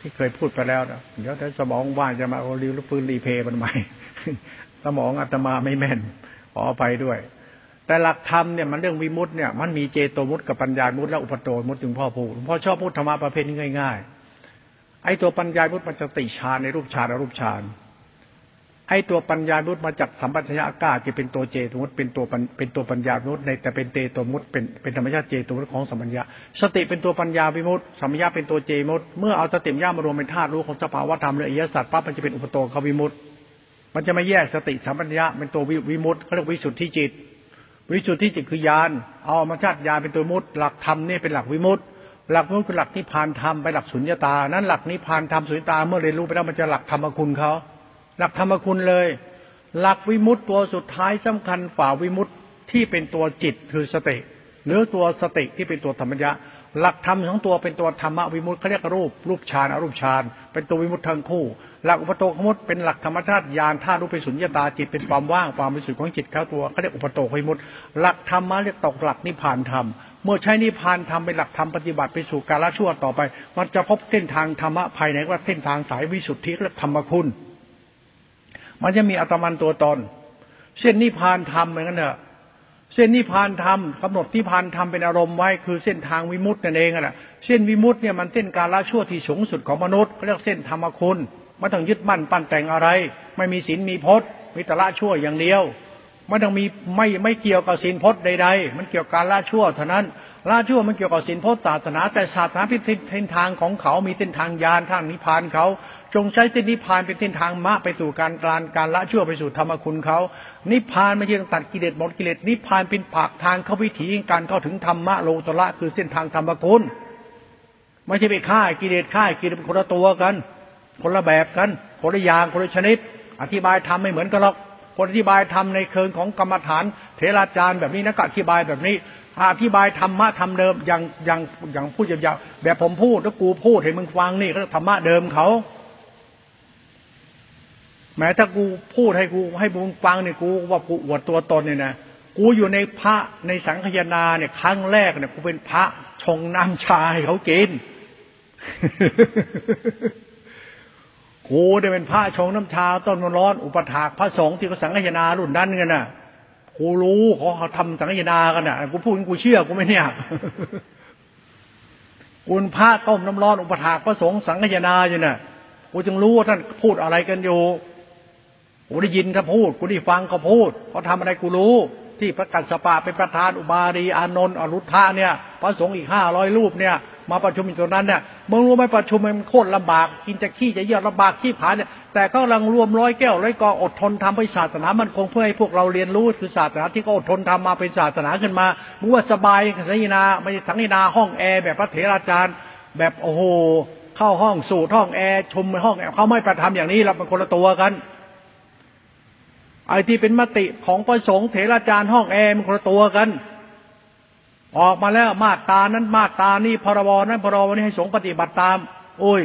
ที่เคยพูดไปแล้วนะเดี๋ยวถ้าสมองว่างจะมาเอารีวปืนรีเพย์มันใหม่สมองอาตมาไม่แม่นขออภัยด้วย แต่หลักธรรมเนี่ยมันเรื่องวิมุตเนี่ยมันมีเจโตมุตกับปัญญามุตและอุปโตมุตถึงพ่อพูดพ่อชอบพูดธรรมะประเภทง่ายๆ ไอ้ตัวปัญญามุตต์มันจะติฌาในรูปฌานอรูปฌานไอ้ตัวปัญญามุตต์มาจากสัมปัญญาอากาศจะเป็นตัวเจตมุตเป็นตัวเป็นตัวปัญญามุตต์ในแต่เป็นเตตมุตเป็นเป็นธรรมชาติเจตมุตของสัมปัญญาสติเป็นตัวปัญญาวิมุตต์สัมปัญญาเป็นตัวเจมุตเมื่อเอาสติมญามารวมเป็นธาตุรู้ของสภาวะธรรมและอริยสัจปั๊บมันจะเป็นอุปโตขวิมุตมันจะไม่แยกสติสัมปัญญาเป็นตัววิมุตเขาเรียกวิสุทธิจิต วิสุทธิจิตคือยานเอาธรรมชาติยานเป็นตัวมุตหลักธรรมนี่เป็นหลักวิมุต หลักวิมุตคือหลักนิพพานธรรมไปหลักสุญญตา นั้นหลักนิพพานธรรมสุญญตาเมื่อเรียนรู้ไปแล้วมันจะหลักธรรมคุณเขาหลักธรรมคุณเลย หลักวิมุตตัวสุดท้ายสำคัญฝ่าวิมุตที่เป็นตัวจิตคือสติหรือตัวสติที่เป็นตัวธรรมญะหลักธรรมของตัวเป็นตัวธรรมวิมุตเขาเรียกรูปรูปฌานอรูปฌานเป็นตัววิมุตทั้งคู่ หลักอุปโตขมุตเป็นหลักธรรมชาติญาณธาตุรูปเป็นสุญญตาจิตเป็นความว่างความบริสุทธิ์ของจิตเข้าตัวเขาเรียกอุปโตขวิมุตหลักธรรมะเรียกตกหลักนิพพานธรรม เมื่อใช้นิพพานธรรมเป็นหลักธรรมปฏิบัติไปสู่การละชั่วต่อไป มันจะพบเส้นทางธรรมะภายในว่าเส้นทางสายวิสุทธิและธรรมคุณ มันจะมีอัตมันตัวตน เส้นนิพพานธรรมเหมือนกันเถอะเส้นนิพพานธรรมกำหนดนิพพานธรรมเป็นอารมณ์ไว้คือเส้นทางวิมุตต์นั่นเองอะเส้นวิมุตต์เนี่ยมันเส้นการละชั่วที่สูงสุดของมนุษย์เขาเรียกเส้นธรรมคุณไม่ต้องยึดมั่นปั้นแต่งอะไร ไม่มีศีลมีพจน์มีแต่ละชั่วอย่างเดียว ไม่ต้องมีไม่ไม่เกี่ยวกับศีลพจน์ใดๆ มันเกี่ยวกับการละชั่วเท่านั้นละชั่วมันเกี่ยวกับศีลพจน์ศาสนา แต่ศาสนาเป็นเส้นทางของเขา มีเส้นทางยานทางนิพพานเขา จงใช้เส้นนิพพานเป็นเส้นทางมะไปสู่การกลารการละชั่วไปสู่ธรรมคุณเขา นิพพานไม่ใช่ต้องตัดกิเลสหมดกิเลส นิพพานเป็นผากทางเข้าวิถีการเข้าถึงธรรมะโลตระคือเส้นทางธรรมคุณไม่ใช่ไปฆ่ากิเลสฆ่ากิเลสเป็นคนละตัวกัน คนละแบบกัน คนละอย่างคนละชนิด อธิบายธรรมไม่เหมือนกันหรอก คนอธิบายธรรมในเคิงของกรรมฐานเทราจารย์แบบนี้นะก็อธิบายแบบนี้อธิบายธรรมะธรรมเดิมอย่างอย่างอย่างพูดยาวๆแบบผมพูดแล้วกูพูดให้มึงฟังนี่ก็ธรรมะเดิมเขาแม้ถ้ากูพูดให้กูให้มึงฟังเนี่ยกูว่ากูอวดตัวตนเนี่ยนะกูอยู่ในพระในสังฆยนาเนี่ยครั้งแรกเนี่ยกูเป็นพระชงน้ำชาให้เขากิน กูได้เป็นพระชงน้ำชา ต้นร้อน อุปถากพระสงฆ์ที่เขาสังฆนารุ่นนั้นกันน่ะกูรู้เขาทำสังฆนากันน่ะกูพูดกูเชื่อกูไม่เนี่ยกูพระต้มน้ำร้อนอุปถากพระสงฆ์สังฆนาอยู่น่ะกูจึงรู้ว่าท่านพูดอะไรกันอยู่กูได้ยินเขาพูดกูได้ฟังเขาพูดเขาทาอะไรกูรู้ ที่พระกัสสปะเป็นประธานอุบารีอานนท์อรุทธะเนี่ย พระสงฆ์อีกห้าร้อยรูปเนี่ย มาประชุมอยู่ตรงนั้นเนี่ยมึงรู้ไหมประชุมมันโคตรลำบาก กินจะขี้จะเยี่ยลำบากขี้ผาเนี่ยแต่เขากำลังรวมร้อยแก้วร้อยกออดทนทำให้ศาสนามันคงเพื่อให้พวกเราเรียนรู้คือศาสนาที่เขาอดทนทำมาเป็นศาสนาขึ้นมามึงว่าสบายสังฆนาไม่สังฆนาห้องแอร์แบบพระเถราจารย์ แบบโอ้โหเข้าห้องสูดห้องแอร์ชมห้องแอร์เขาไม่ประทำอย่างนี้เราเป็นคนละตัวกันไอ้ที่เป็นมติของประสงค์เถราจารย์ห้องแอร์มันคนละตัวกัน ออกมาแล้วมาตานั้นมาตานี่พรบนั้นพรบนี้ให้สงปฏิบัติตาม โอ้ย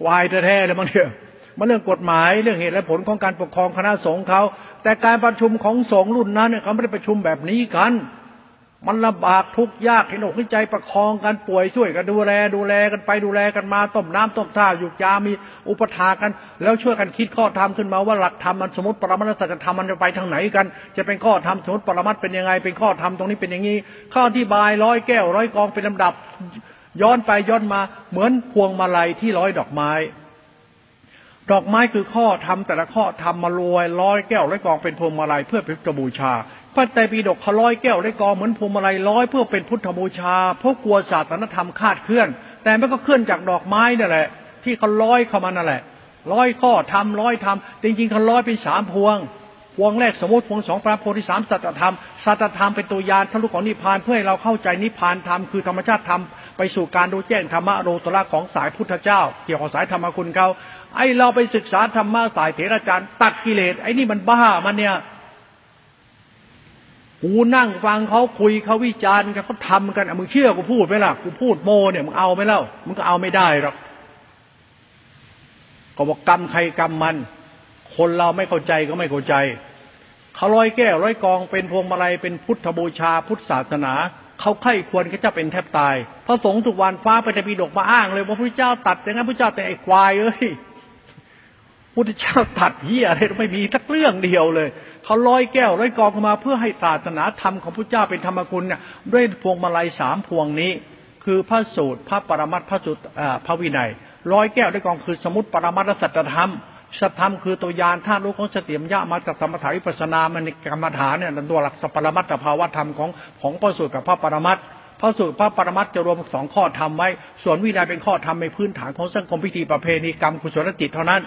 ควายแท้ๆเลยมันเนี่ยมันเรื่องกฎหมายเรื่องเหตุและผลของการปกครองคณะสงฆ์เขาแต่การประชุมของสงฆ์รุ่นนั้นเนี่ยเขาไม่ได้ประชุมแบบนี้กัน มันลำบากทุกข์ยากเห็นอกเห็นใจประคองกันป่วยช่วยกันดูแล ดูแลกันไปดูแลกันมาต้มน้ำต้มท่าหยุกยามีอุปถากัน แล้วช่วยกันคิดข้อธรรมขึ้นมาว่าหลักธรรมมันสมมติปรมัตสัจธรรมมันจะไปทางไหนกัน จะเป็นข้อธรรมสมมติปรมัตเป็นยังไง เป็นข้อธรรมตรงนี้เป็นอย่างนี้ข้อที่บายร้อยแก้วร้อยกองเป็นลำดับ ย้อนไปย้อนมาเหมือนพวงมาลัยที่ร้อยดอกไม้ดอกไม้คือข้อธรรมแต่ละข้อธรรมมารวยร้อยแก้วร้อยกองเป็นพวงมาลัยเพื่อเป็นกระบูชา พระไตรปิฎกเขาร้อยแก้วได้กองเหมือนพวงมาลัยร้อยเพื่อเป็นพุทธบูชาเพราะกลัวศาสนธรรมคาดเคลื่อน แต่มันก็เคลื่อนจากดอกไม้นั่นแหละ ที่เขาร้อยเข้ามานั่นแหละร้อยข้อทำร้อยทำจริงๆเขาร้อยเป็นสามพวง พวงแรกสมมติพวงสองพระโพธิสามสัจธรรมสัจธรรมเป็นตัวยานทะลุของนิพพานเพื่อให้เราเข้าใจนิพพานธรรมคือธรรมชาติธรรมไปสู่การดูแจ้งธรรมะโรตระของสายพุทธเจ้า เกี่ยวกับสายธรรมคุณเขาไอเราไปศึกษาธรรมะสายเถรจารย์ตัดกิเลสไอนี่มันบ้ามันเนี่ย กูนั่งฟังเขาคุยเขาวิจารณ์กันเขาทำกันมึงเชื่อกูพูดไหมล่ะกูพูดโมเนี่ยมึงเอาไหมเล่ามึงก็เอาไม่ได้หรอกก็บอกกรรมใครกรรมมัน คนเราไม่เข้าใจก็ไม่เข้าใจเขาร้อยแก้วร้อยกองเป็นพวงมาลัยเป็นพุทธบูชาพุทธศาสนาเขาไข้ควรก็จะเป็นแทบตายพระสงฆ์ทุกวันฟ้าไปจะปีดกมาอ้างเลยว่าพระเจ้าตัดอย่างนั้นพระเจ้าแต่ไอ้ควายเอ้ยพุทธเจ้าตัดเหี้ยอะไรไม่มีสักเรื่องเดียวเลย เขาร้อยแก้วร้อยกองมาเพื่อให้ศาสนาธรรมของพระเจ้าเป็นธรรมคุณเนี่ยด้วยพวงมาลัยสามพวงนี้ คือพระสูตรพระปรมัตพระสุตพระวินัยร้อยแก้วร้อยกองคือสมุติปรมัตสัจธรรมสัจธรรมคือตัวยานท่ารู้ของสติมยะมาจากสมถาวิปัสนามันกรรมฐานเนี่ยตัวหลักสัปรมัตภาวธรรมของของพระสูตรกับพระปรมัตพระสูตรพระปรมัตจะรวมสองข้อธรรมไว้ ส่วนวินัยเป็นข้อธรรมในพื้นฐานของสังคมพิธีประเพณีกรรมกุศลจิตเท่านั้น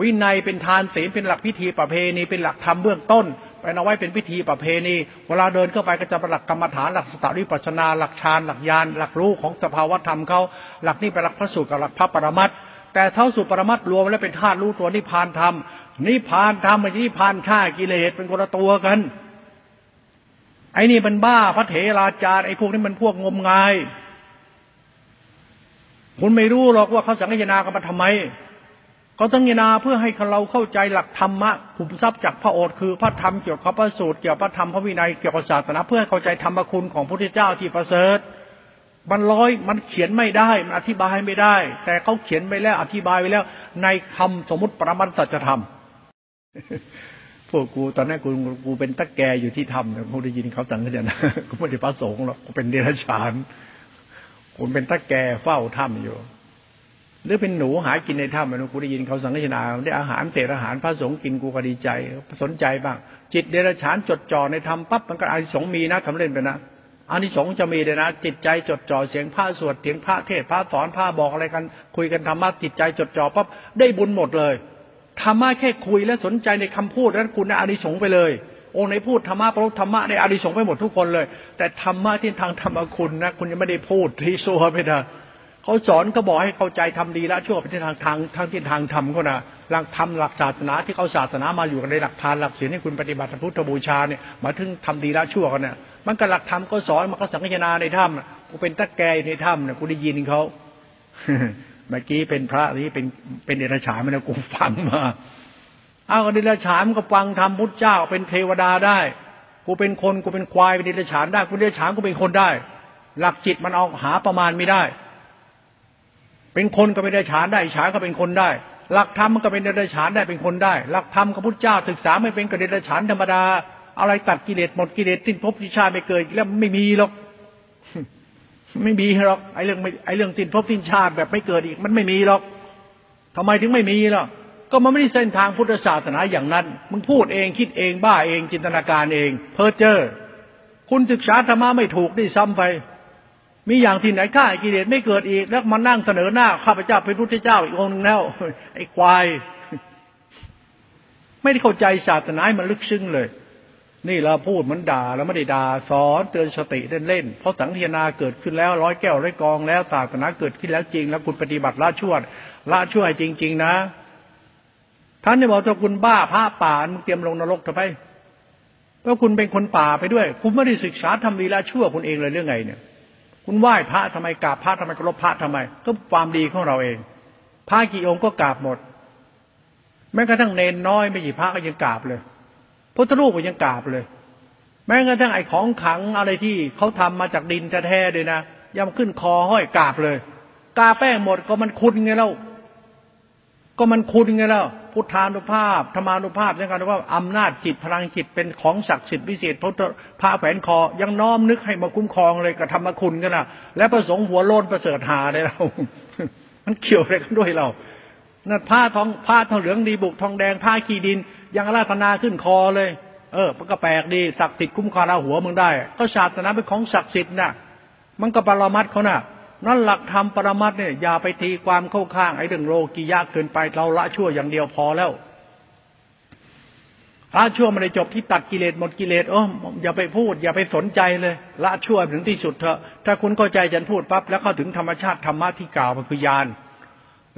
วินัยเป็นทานศีลเป็นหลักพิธีประเพณีเป็นหลักธรรมเบื้องต้นเป็นเอาไว้เป็นพิธีประเพณี เวลาเดินเข้าไปก็จะเป็นหลักกรรมฐานหลักสตวิปัชนา หลักฌานหลักญาณหลักรู้ของสภาวธรรมเขาหลักนี้เป็นหลักพระสูตรกับหลักพระปรมัตแต่เท่าสุปรมัตรวมแล้วเป็นธาตุรู้ตัวนิพพานธรรมนิพพานธรรมม่ใช่นิพพานฆ่ากิเลสเป็นคนละตัวกันไอ้นี่มันบ้าพระเถราจารย์ไอ้พวกนี้มันพวกงมงาย คุณไม่รู้หรอกว่าเขาสังเกตนากันมาทำไม เขาตั้งยนาเพื่อให้เราเข้าใจหลักธรรมะขุมทรัพย์จากพระโอษฐ์คือพระธรรมเกี่ยวกับพระสูตรเกี่ยวกับพระธรรมพระวินัยเกี่ยวกับศาสนาเพื่อเข้าใจธรรมคุณของพระพุทธเจ้าที่ประเสริฐมันร้อยมันเขียนไม่ได้มันอธิบายไม่ได้ แต่เขาเขียนไปแล้วอธิบายไปแล้ว ในคำสมมติปรมัตสัจธรรมพวกกูตอนนั้นกูกูเป็นตะแกอยู่ที่ธรรมเนี่ยกูได้ยินเขาสั่งกันนะกูไม่ได้พระสงฆ์หรอกกูเป็นเดรัจฉานกูเป็นตะแกเฝ้าถ้ำอยู่ หรือเป็นหนูหากินในถ้ำมันกูได้ยินเขาสังเกตนาได้อาหารเศษอาหารพระสงฆ์กินกูก็ดีใจสนใจบ้าง จิตเดรัจฉานจดจ่อในธรรมปั๊บมันก็อานิสงส์มีนะทำเล่นไปนะอานิสงส์จะมีเลยนะ จิตใจจดจ่อเสียงพระสวดเสียงพระเทศพระสอนพระบอกอะไรกัน คุยกันธรรมะจิตใจจดจ่อปั๊บได้บุญหมดเลยธรรมะแค่คุยและสนใจในคำพูดนั้นคุณได้อานิสงส์ไปเลยโอ้ในพูดธรรมะประธรรมะในอานิสงส์ไปหมดทุกคนเลย แต่ธรรมะที่ทางธรรมคุณนะคุณยังไม่ได้พูดที่ซัวไปนะ เขาสอนก็บอกให้เข้าใจทำดีล้วชั่วไปที่ทางทางทางที่ทางธรรมก็นะหลักธรรมหลักศาสนาที่เขาศาสนามาอยู่กันในหลักทานหลักศีลให้คุณปฏิบัติพุทธบูชาเนี่ยมาถึงทำดีล้วชั่วกันเนี่ยมันก็หลักธรรมก็สอนมันก็สังเกนาในถ้ำกูเป็นตะแกในถ้ำเนี่ยกูได้ยินเขาเมื่อกี้เป็นพระนี่เป็นเป็นเดรัจฉานมันกูฟังมาอ้าวเดรัจฉานมันก็ฟังธรรมพุทธเจ้าเป็นเทวดาได้กูเป็นคนกูเป็นควายเป็นเดรัจฉานได้กูเดรัจฉานกูเป็นคนได้ หลักจิตมันเอาหาประมาณไม่ได้ เป็นคนก็เป็นเดรัจฉานได้ฉานก็เป็นคนได้ หลักธรรมมันก็เป็นเดรัจฉานได้เป็นคนได้ หลักธรรมของพุทธเจ้าศึกษาไม่เป็นก็เดรัจฉานธรรมดา อะไรตัดกิเลสหมดกิเลสทิ้นภพที่ชาติไม่เกิดแล้วไม่มีหรอกไม่มีหรอกไอ้เรื่องไอ้เรื่องสิ้นภพสิ้นชาติแบบไม่เกิดอีกมันไม่มีหรอกทำไมถึงไม่มีล่ะก็มันไม่ได้เส้นทางพุทธศาสนาอย่างนั้น มึงพูดเองคิดเองบ้าเองจินตนาการเอง เพ้อเจ้อคุณศึกษาธรรมะไม่ถูกได้ซ้ำไป มีอย่างที่ไหนฆ่ากิเลสไม่เกิดอีก แล้วมานั่งเสนอหน้าข้าพเจ้าเป็นพุทธเจ้าอีกองหนึ่งแล้ว ไอ้ควาย ไม่ได้เข้าใจศาสนาให้มันลึกซึ้งเลย นี่เราพูดมันด่าแล้วไม่ได้ด่าสอนเตือนสติเล่นเล่นเพราะสังเทนาเกิดขึ้นแล้วร้อยแก้วร้อยกองแล้วศาสนาเกิดขึ้นแล้วจริง แล้วคุณปฏิบัติละชั่วละชั่วจริง ๆ นะท่านจะบอกถ้าคุณบ้าพระป่ามึงเตรียมลงนรกทำไมเพราะคุณเป็นคนป่าไปด้วย คุณไม่ได้ศึกษาทำดีละชั่วคุณเองเลยเรื่องไงเนี่ย คุณไหว้พระทำไมกราบพระทำไมเคารพพระทำไม ก็ความดีของเราเองพระกี่องค์ก็กราบหมด แม้กระทั่งเนนน้อยไม่กี่พระก็ยังกราบเลยพุทธรูปก็ยังกราบเลย แม้กระทั่งไอ้ของขังอะไรที่เขาทำมาจากดินแท้ๆเลยนะยำขึ้นคอห้อยกาบเลย กาแป้งหมดก็มันคุณไงเล่าก็มันคุณไงแล้ว พุทธานุภาพธรรมานุภาพยังกันว่าอำนาจจิตพลังจิตเป็นของศักดิ์สิทธิ์พิเศษพระพระแฝนคอ ยังน้อมนึกให้มาคุ้มครองเลยกับธรรมคุณกันนะและประสงค์หัวโลนประเสริฐหาเลยเรามันเกี่ยวอะไรกันด้วยเรานั่นผ้าทองผ้าทองเหลืองดีบุกทองแดงผ้าขีดิน ยังราธนาขึ้นคอเลย เออมันก็แปลกดีศักดิ์สิทธิ์คุ้มครองเราหัวมึงได้ ก็ศาสนาเป็นของศักดิ์สิทธิ์นะมันก็ปรมัดเขาน่ะ นั่นหลักธรรมปรมัตเนี่ยอย่าไปตีความเข้าข้างไอ้เรื่องโลกียะเกินไปเราละชั่วอย่างเดียวพอแล้วละชั่วไม่ได้จบที่ตัดกิเลสหมดกิเลสโอ้อย่าไปพูด อย่าไปสนใจเลยละชั่วถึงที่สุดเถอะ ถ้าคุณเข้าใจฉันพูดปั๊บแล้วเข้าถึงธรรมชาติธรรมะที่กล่าวมันคือยาน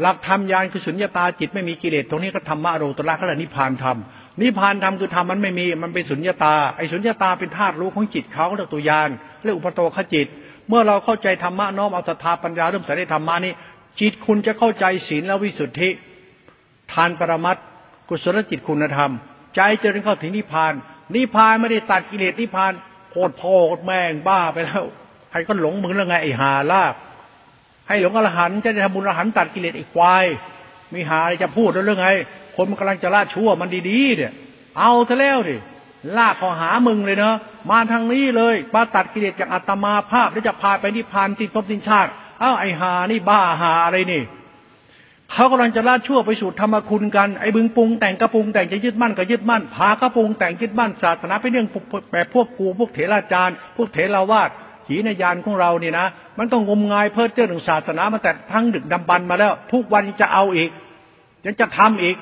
หลักธรรมยานคือสุญญตาจิตไม่มีกิเลสตรงนี้ก็ธรรมะโรตระก็เลยนิพพานธรรมนิพพานธรรมคือธรรมมันไม่มีมันเป็นสุญญตาไอ้สุญญตาเป็นธาตุรู้ของจิตเขาเรียกตัวยานเรียกอุปโตขจิต เมื่อเราเข้าใจธรรมะน้อมเอาศรัทธาปัญญาเริ่มใส่ในธรรมะนี้ จิตคุณจะเข้าใจศีลและวิสุทธิ ทานปรมัตกุศลจิตคุณธรรม ใจจะได้เข้าถึงนิพพาน นิพพานไม่ได้ตัดกิเลสนิพพานโคตรพ่อแม่งบ้าไปแล้วใครก็หลงมึงแล้วไงไอ้หาลากให้หลงอรหันจะได้ทำบุญอรหันตัดกิเลสไอ้ควายมีหาอะไรจะพูดเรื่องไง คนมันกำลังจะละชั่วมันดีๆเนี่ย เอาซะแล้วดิ ลากขอหามึงเลยเนาะมาทางนี้เลยมาตัดกิเลสจากอัตมาภาพแล้วจะพาไปนิพพานที่พบสินชาติเอ้าไอหานี่บ้าหาอะไรนี่เขากำลังจะลาดชั่วไปสู่ธรรมคุณกันไอ้บึงปรุงแต่งกระปรุงแต่งจะยึดมั่นก็ยึดมั่นพากระปรุงแต่งยึดมั่นศาสนาไปเรื่องแบบพวกกูพวกเถราจารย์ พวกเถราวาสขีนยานของเราเนี่ยนะมันต้องงมงายเพิ่มเติมถึงศาสนามาแต่ทั้งดึกดำบรรมาแล้ว ทุกวันจะเอาอีกยังจะทำอีก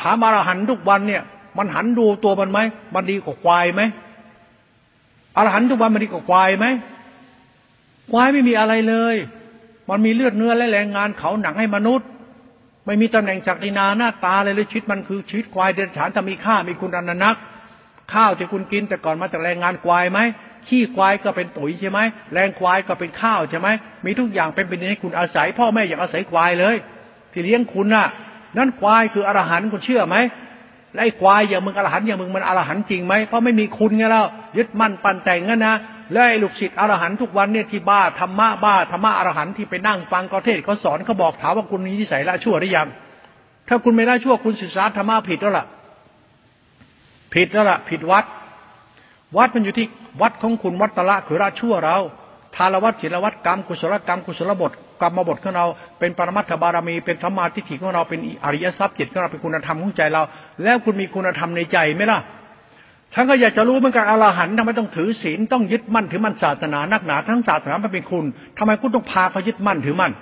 ถามอรหันทุกวันเนี่ย มันหันดูตัวมันไหมมันดีกว่าควายไหมอรหันทุกวันมันดีกว่าควายไหมควายไม่มีอะไรเลย มันมีเลือดเนื้อและแรงงานเขาหนังให้มนุษย์ ไม่มีตำแหน่งศักดินาหน้าตาเลยเลยชีวิตมันคือชีวิตควายเดรัจฉานจะมีค่ามีคุณอนันนัก ข้าวที่คุณกินแต่ก่อนมาจากแรงงานควายไหมขี้ควายก็เป็นปุ๋ยใช่ไหมแรงควายก็เป็นข้าวใช่ไหมมีทุกอย่างเป็นเป็นให้คุณอาศัย พ่อแม่อยากอาศัยควายเลย ที่เลี้ยงคุณน่ะ นั่นควายคืออรหันต์คุณเชื่อไหม ไล่ควายอย่างมึงอรหันอย่างมึงมันอรหันจริงไหมเพราะไม่มีคุณไงแล้วยึดมั่นปั่นแต่งงั้นนะแล้วไอ้ลูกศิษย์อรหันทุกวันเนี่ยที่บ้าธรรมะบ้าธรรมะอรหันที่ไปนั่งฟังกเทศเขาสอนเขาบอกถามว่าคุณมีนิสัยละชั่วหรือยัง ถ้าคุณไม่ละชั่วคุณศึกษาธรรมะผิดแล้วล่ะ ผิดแล้วล่ะ ผิดวัด วัดมันอยู่ที่วัดของคุณวัดตะละคือละชั่วเราทารวัตศิลวัตกรรมกุศลกรรมกุศลบท กรรมบทของเรา เป็นปรมัตถบารมี เป็นธรรมาทิฏฐิของเรา เป็นอริยทรัพย์จิตของเรา เป็นคุณธรรมของใจเรา แล้วคุณมีคุณธรรมในใจไหมล่ะทั้งก็อยากจะรู้เหมือนกันอรหันต์ทำไมต้องถือศีล ต้องยึดมั่นถือมั่นศาสนา นักหนา ทั้งศาสนามันเป็นคุณทำไมคุณต้องพาเขายึดมั่นถือมั่น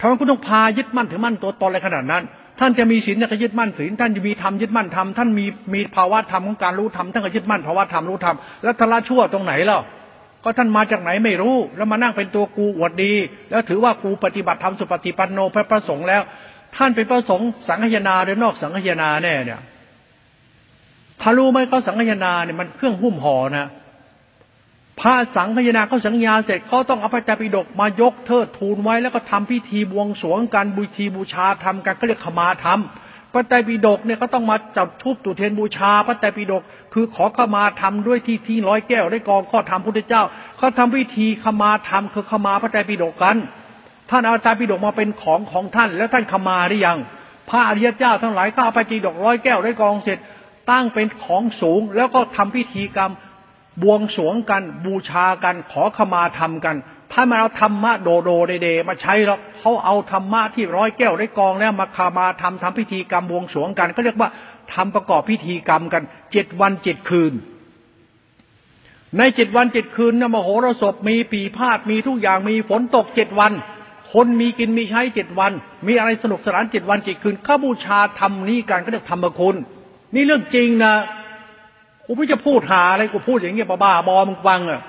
ทำไมคุณต้องพายึดมั่นถือมั่นตัวตนอะไรขนาดนั้น ท่านจะมีศีลก็ยึดมั่นศีล ท่านจะมีธรรมยึดมั่นธรรม ท่านมีมีภาวะธรรมของการรู้ธรรม ท่านก็ยึดมั่นภาวะธรรมรู้ธรรม แล้วทละชั่วตรงไหนล่ะ ก็ท่านมาจากไหนไม่รู้ แล้วมานั่งเป็นตัวกูอวดดี แล้วถือว่ากูปฏิบัติธรรมสุปฏิปันโนพระประสงค์แล้ว ท่านเป็นประสงค์สังฆยนาหรือนอกสังฆยนาแน่เนี่ยถ้ารู้ไหมเขาสังฆยนาเนี่ยมันเครื่องหุ้มห่อนะพระสังฆยนาเขาสังญาเสร็จเขาต้องเอาพระจาปิฎกมายกเทิดทูลไว้แล้วก็ทำพิธีบวงสรวงการบูชีบูชาทำกันก็เรียกขมาธรรมพระไตรปิฎกเนี่ยก็ต้องมาจับทุบตุเทนบูชา พระไตรปิฎก คือขอขมาทำด้วยที่ที่ร้อยแก้วได้กองข้อธรรมพุทธเจ้าเขาทำพิธีขมาธรรมคือขมาพระไตรปิฎกกันท่านเอาไตรปิฎกมาเป็นของของท่าน แล้วท่านขมาหรือยัง พระอริยเจ้าทั้งหลายก็เอาไปปิฎกร้อยแก้วได้กองเสร็จ ตั้งเป็นของสูงแล้วก็ทำพิธีกรรมบวงสรวงกันบูชากัน ขอขมาทำกันถ้านมาเอาธรรมะโดโดเดเดมาใช้หรอกเขาเอาธรรมะที่ร้อยแก้วได้กองแล้วมาคามาทำทำพิธีกรรมบวงสรวงกันก็เรียกว่า ทำประกอบพิธีกรรมกันเจ็ดวันเจ็ดคืน ในเจ็ดวันเจ็ดคืนนะมโหรสพมีปีพาดมีทุกอย่างมีฝนตกเจ็ดวัน คนมีกินมีใช้เจ็ดวัน มีอะไรสนุกสนานเจ็ดวันเจ็ดคืนข้าบูชาทำนี้กันก็เรียกธรรมคุณ นี่เรื่องจริงนะกูไม่จะพูดหาอะไรกูพูดอย่างเงี้ยบ้าบอมึงฟังอะ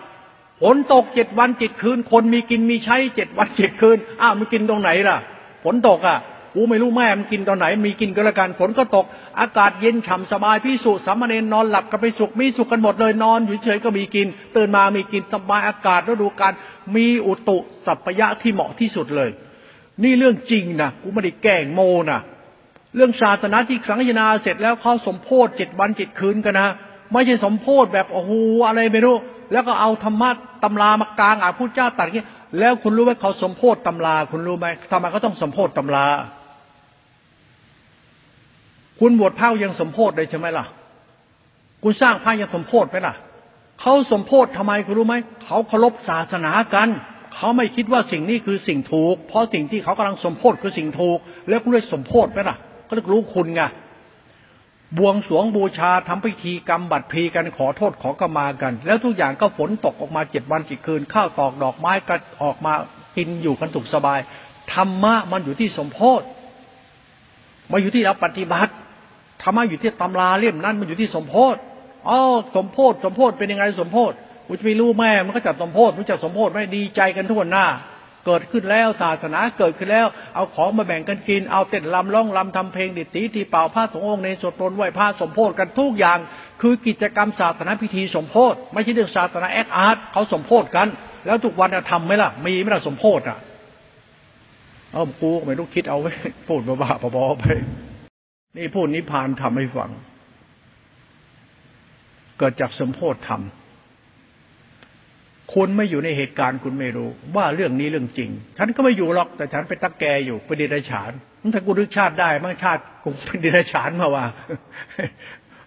ฝนตกเจ็ดวันเจ็ดคืน คนมีกินมีใช้เจ็ดวันเจ็ดคืนอ้าวมันกินตรงไหนล่ะฝนตกอะ กูไม่รู้แม่มันกินตอนไหน มีกินก็แล้วกันฝนก็ตก อากาศเย็นฉ่าสบายพี่สุสามเณรนอนหลับกันไปสุขมีสุขกันหมดเลยนอนอยู่เฉยก็มีกินตื่นมามีกินสบายอากาศแล้วดูการมีอุตุสัพยะที่เหมาะที่สุดเลย นี่เรื่องจริงนะกูไม่ได้แกล้งโมนะเรื่องศาสนาที่สังฆนาเสร็จแล้วเขาสมโพธิเจ็ดวันเจ็ดคืนกันนะไม่ใช่สมโพธิแบบโอ้โหอะไรไม่รู้แล้วก็เอาธรรมะตำรามากลางอะพุทธเจ้าตัดอย่างนี้แล้วคุณรู้ไหมเขาสมโพธิตำรา คุณรู้ไหมทำไมเขาต้องสมโพธิตำรา คุณบวชพระยังสมโพธิเลยใช่ไหมล่ะ คุณสร้างพระยังสมโพธิไหมล่ะเขาสมโพธิทำไมคุณรู้ไหมเขาเคารพศาสนากันเขาไม่คิดว่าสิ่งนี้คือสิ่งถูก เพราะสิ่งที่เขากำลังสมโพธิคือสิ่งถูก แล้วคุณเลยสมโพธิไหมล่ะเขาเรียกรู้คุณไงบวงสวงบูชาทำพิธีกรรมบัตรพีกันขอโทษขอกมากัน แล้วทุกอย่างก็ฝนตกออกมาเจ็ดวันเจ็ดคืน ข้าวตอกดอกไม้ก็ออกมากินอยู่กันสุขสบายธรรมะมันอยู่ที่สมโพธิมาอยู่ที่เราปฏิบัติ ธรรมะอยู่ที่ตำราเล่มนั้นมันอยู่ที่สมโพธอ๋อสมโพธสมโพธเป็นยังไงสมโพธกูจะไปรู้แม่ มันก็จัดสมโพธมันจัดสมโพธไม่ดีใจกันทุกหน้า เกิดขึ้นแล้วศาสนาเกิดขึ้นแล้ว เอาของมาแบ่งกันกิน เอาเต้นลำร้องลำทำเพลงดิตีทีเป่าผ้าสงองค์ในสวดมนไหว้พระสมโพธกันทุกอย่าง คือกิจกรรมศาสนาพิธีสมโพธไม่ใช่เรื่องศาสนาแอคอาร์ตเขาสมโพธกัน แล้วทุกวันทำไหมล่ะ มีไหมล่ะสมโพธอะเอากูไม่ต้คิดเอาไว้พูดบ้าๆบอๆไป นี่พูดนิพพานทำให้ฟัง เกิดจากสมโพธธรรมคุณไม่อยู่ในเหตุการณ์คุณไม่รู้ ว่าเรื่องนี้เรื่องจริง ฉันก็ไม่อยู่หรอกแต่ฉันไปตักแกอยู่ไปเดรัจฉานถ้ากูรึกชาติได้มั่งชาติกูเป็นเดรัจฉานมาว่า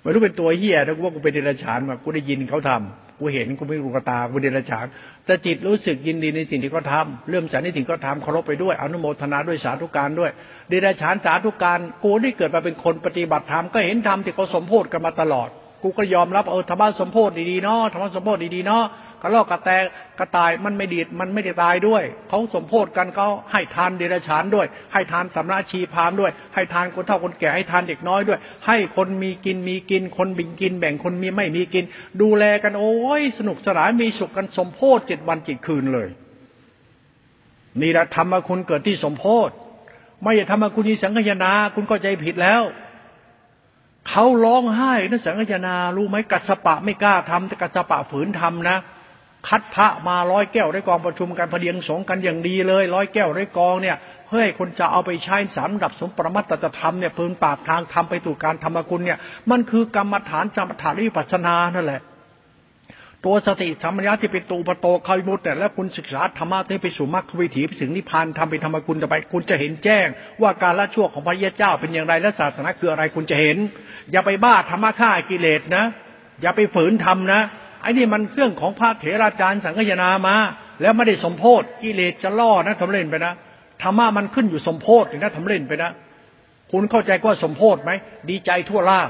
ไม่รู้เป็นตัวเฮียถ้ากูว่ากูเป็นเดรัจฉานมากูได้ยินเขาทำ กูเห็นกูไม่รู้กตากูเดรัจฉานแต่จิตรู้สึกยินดีในสิ่งที่เขาทาเรื่องฉันในสิ่งเขาทำเคารพไปด้วยอนุโมทนาด้วยสาธุการด้วยเดรัจฉานสาธุการกูได้เกิดมาเป็นคนปฏิบัติธรรมก็เห็นธรรมที่เขาสมโพธกันมาตลอด กูก็ยอมรับเออธรรมะสมโพธดีๆเนาะธรรมะสมโพธดีๆเนาะ กระลอกกระแตกระต่ายมันไม่ดีดมันไม่ได้ตายด้วย เขาสมโพธกันเขาให้ทานเดรัจฉานด้วย ให้ทานสำนักชีพามด้วย ให้ทานคนเฒ่าคนแก่ให้ทานเด็กน้อยด้วย ให้คนมีกินมีกิน คนบิงกิน แบ่งคนมีไม่มีกิน ดูแลกันโอ้ยสนุกสนานมีสุขกันสมโพธเจ็ดวันเจ็ดคืนเลยนี่แหละธรรมคุณเกิดที่สมโพธไม่ใช่ธรรมคุณที่สังขยาคุณก็ใจผิดแล้วเขาร้องไห้นะสังขยารู้ไหมกัสปะไม่กล้าทำแต่กัสปะฝืนทำนะ คัดพระมาร้อยแก้วได้กองประชุมกันพเดียงสงกันอย่างดีเลยร้อยแก้วได้กองเนี่ยเพื่อให้คนจะเอาไปใช้สารดับสมปรมัตตธรรมเนี่ยพื้นปากทางทำไปตู่การธรรมกุลเนี่ยมันคือกรรมฐานจำฐานวิปัสนานั่นแหละ ตัวสติสัมปชัญญะที่เป็นตูปโตคอยมุตแต่แล้วคุณศึกษาธรรมะที่ไปสู่มรรควิถีไปถึงนิพพานทำไปธรรมกุลต่อไป คุณจะเห็นแจ้ง ว่าการละชั่วของพระเยเจ้าเป็นอย่างไรและศาสนาคืออะไรคุณจะเห็น อย่าไปบ้าธรรมะฆ่ากิเลสนะ อย่าไปฝืนทำนะ อ้นี่มันเรื่องของพระเถราจารย์สังฆยนามา แล้วไม่ได้สมโพธกิเลสจะล่อนะทำเล่นไปนะธรรมะมันขึ้นอยู่สมโพธินะทำเล่นไปนะคุณเข้าใจว่าสมโพธิไหมดีใจทั่วล่า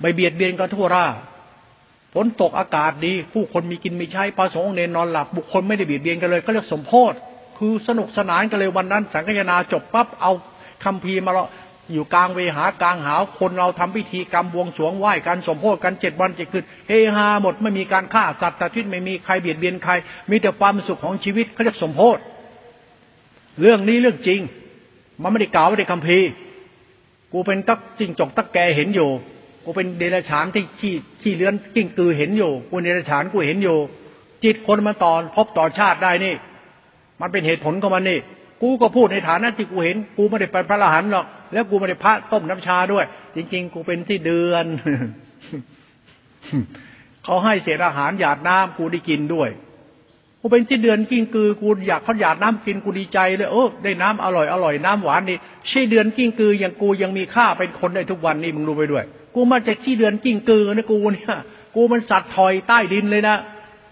ไม่เบียดเบียนกันทั่วล่าฝนตกอากาศดี ผู้คนมีกินมีใช้พระสงฆ์เนนนอนหลับบุคคลไม่ได้เบียดเบียนกันเลยก็เรียกสมโพธิคือสนุกสนานกันเลยวันนั้น สังฆยนาจบปั๊บเอาคำพีมา อยู่กลางเวหากลางหาวคนเราทำพิธีกรรมบวงสรวงไหว้กันสมโพธิกันเจ็ดวันเจ็ดคืนเฮฮาหมดไม่มีการฆ่าสัตว์ตัดชีวิตไม่มีใครเบียดเบียนใคร มีแต่ความสุขของชีวิตเขาเรียกสมโพธิเรื่องนี้เรื่องจริง มันไม่ได้กล่าวไม่ได้คำพีกูเป็นตักจิงจกตักแกเห็นอยู่ กูเป็นเดรัจฉานที่ขี้ขี้เลื้อนกิ้งตือเห็นอยู่กูเดรัจฉานกูเห็นอยู่ จิตคนมันต่อพบต่อชาติได้นี่ มันเป็นเหตุผลของมันนี่ กูก็พูดในฐานะที่กูเห็น กูไม่ได้เป็นพระอรหันต์หรอก แล้วกูไม่ได้พระต้มน้ำชาด้วย จริง ๆ กูเป็นที่เดือนเขาให้เศษอาหารหยาดน้ำกูได้กินด้วยกูเป็นที่เดือนกิ้งกือกูอยากเขาหยาดน้ำกินกูดีใจเลยโอ้ได้น้ำอร่อยอร่อยน้ำหวานนี่ใช่เดือนกิ้งกืออย่างกูยังมีค่าเป็นคนได้ทุกวันนี่มึงรู้ไปด้วย กูมาจากที่เดือนกิ้งกือนะกูเนี่ยกูมันสัตว์ถอยใต้ดินเลยนะ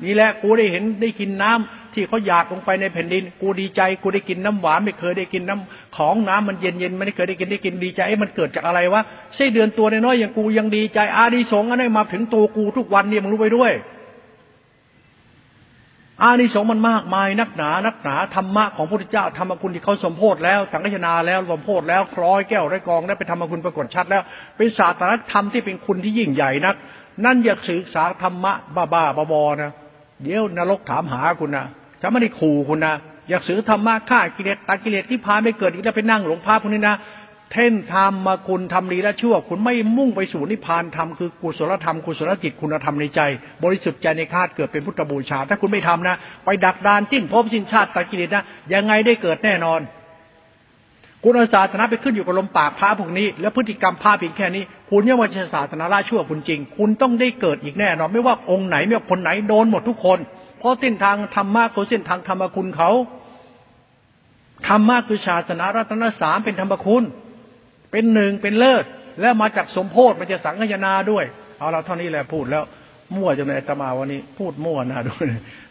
นี่แหละกูได้เห็นได้กินน้ำ ที่เขาหยาดลงไปในแผ่นดิน กูดีใจ กูได้กินน้ำหวานไม่เคยได้กินน้ำของน้ำมันเย็นเย็นไม่ได้เคยได้กินได้กินดีใจมันเกิดจากอะไรวะใช่เดือนตัวน้อยอย่างกูยังดีใจ อาดีสงอันนี้มาถึงตัวกูทุกวันเนี่ยมึงรู้ไปด้วย อานิสงส์มันมากมายนักหนา นักหนาธรรมะของพระพุทธเจ้าธรรมคุณที่เขาสมโพธแล้วสังฆนาแล้วสมโพธแล้วคล้อยแก้วไรกองได้ไปธรรมคุณปรากฏชัดแล้ว เป็นศาสตรธรรมที่เป็นคุณที่ยิ่งใหญ่นัก นั่นอยากศึกษาธรรมะบ้าบ้าบอๆนะเดี๋ยวนรกถามหาคุณนะ ฉันไม่ได้ขู่คุณนะอยากสือธรรมะฆ่ากิเลสตัดกิเลสที่พาไม่เกิดอีกแล้วไปนั่งหลงพาพวกนี้นะเท่นทำมาคุณทำดีและชั่ว คุณไม่มุ่งไปสู่นิพพานธรรมคือกุศลธรรมกุศลจิตคุณธรรมในใจ บริสุทธิ์ใจในคาดเกิดเป็นพุทธบูชา ถ้าคุณไม่ทำนะ ไปดักดานจิ้นพบสิ้นชาติตัดกิเลสนะยังไงได้เกิดแน่นอน คุณอาศาสนาไปขึ้นอยู่กับลมปากพระพวกนี้ แล้วพฤติกรรมพระเพียงแค่นี้ คุณยังว่าศาสนาละชั่วคุณจริง คุณต้องได้เกิดอีกแน่นอน ไม่ว่าองค์ไหนไม่ว่าคนไหนโดนหมดทุกคน เพราะเส้นทางธรรมะคือเส้นทางธรรมคุณเขาธรรมะคือศาสนารัตนสามเป็นธรรมคุณ เป็นหนึ่งเป็นเลิศ แล้วมาจากสมโพธิมันจะสังฆนาด้วย เอาเราเท่านี้แหละพูดแล้ว มั่วจนในตมาวันนี้ พูดมั่วนะด้วย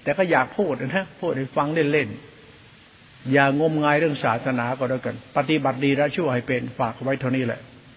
แต่ก็อยากพูดนะพูดให้ฟังเล่นๆ อย่างมงายเรื่องศาสนาก็แล้วกัน ปฏิบัติดีและชั่วให้เป็นฝากไว้เท่านี้แหละ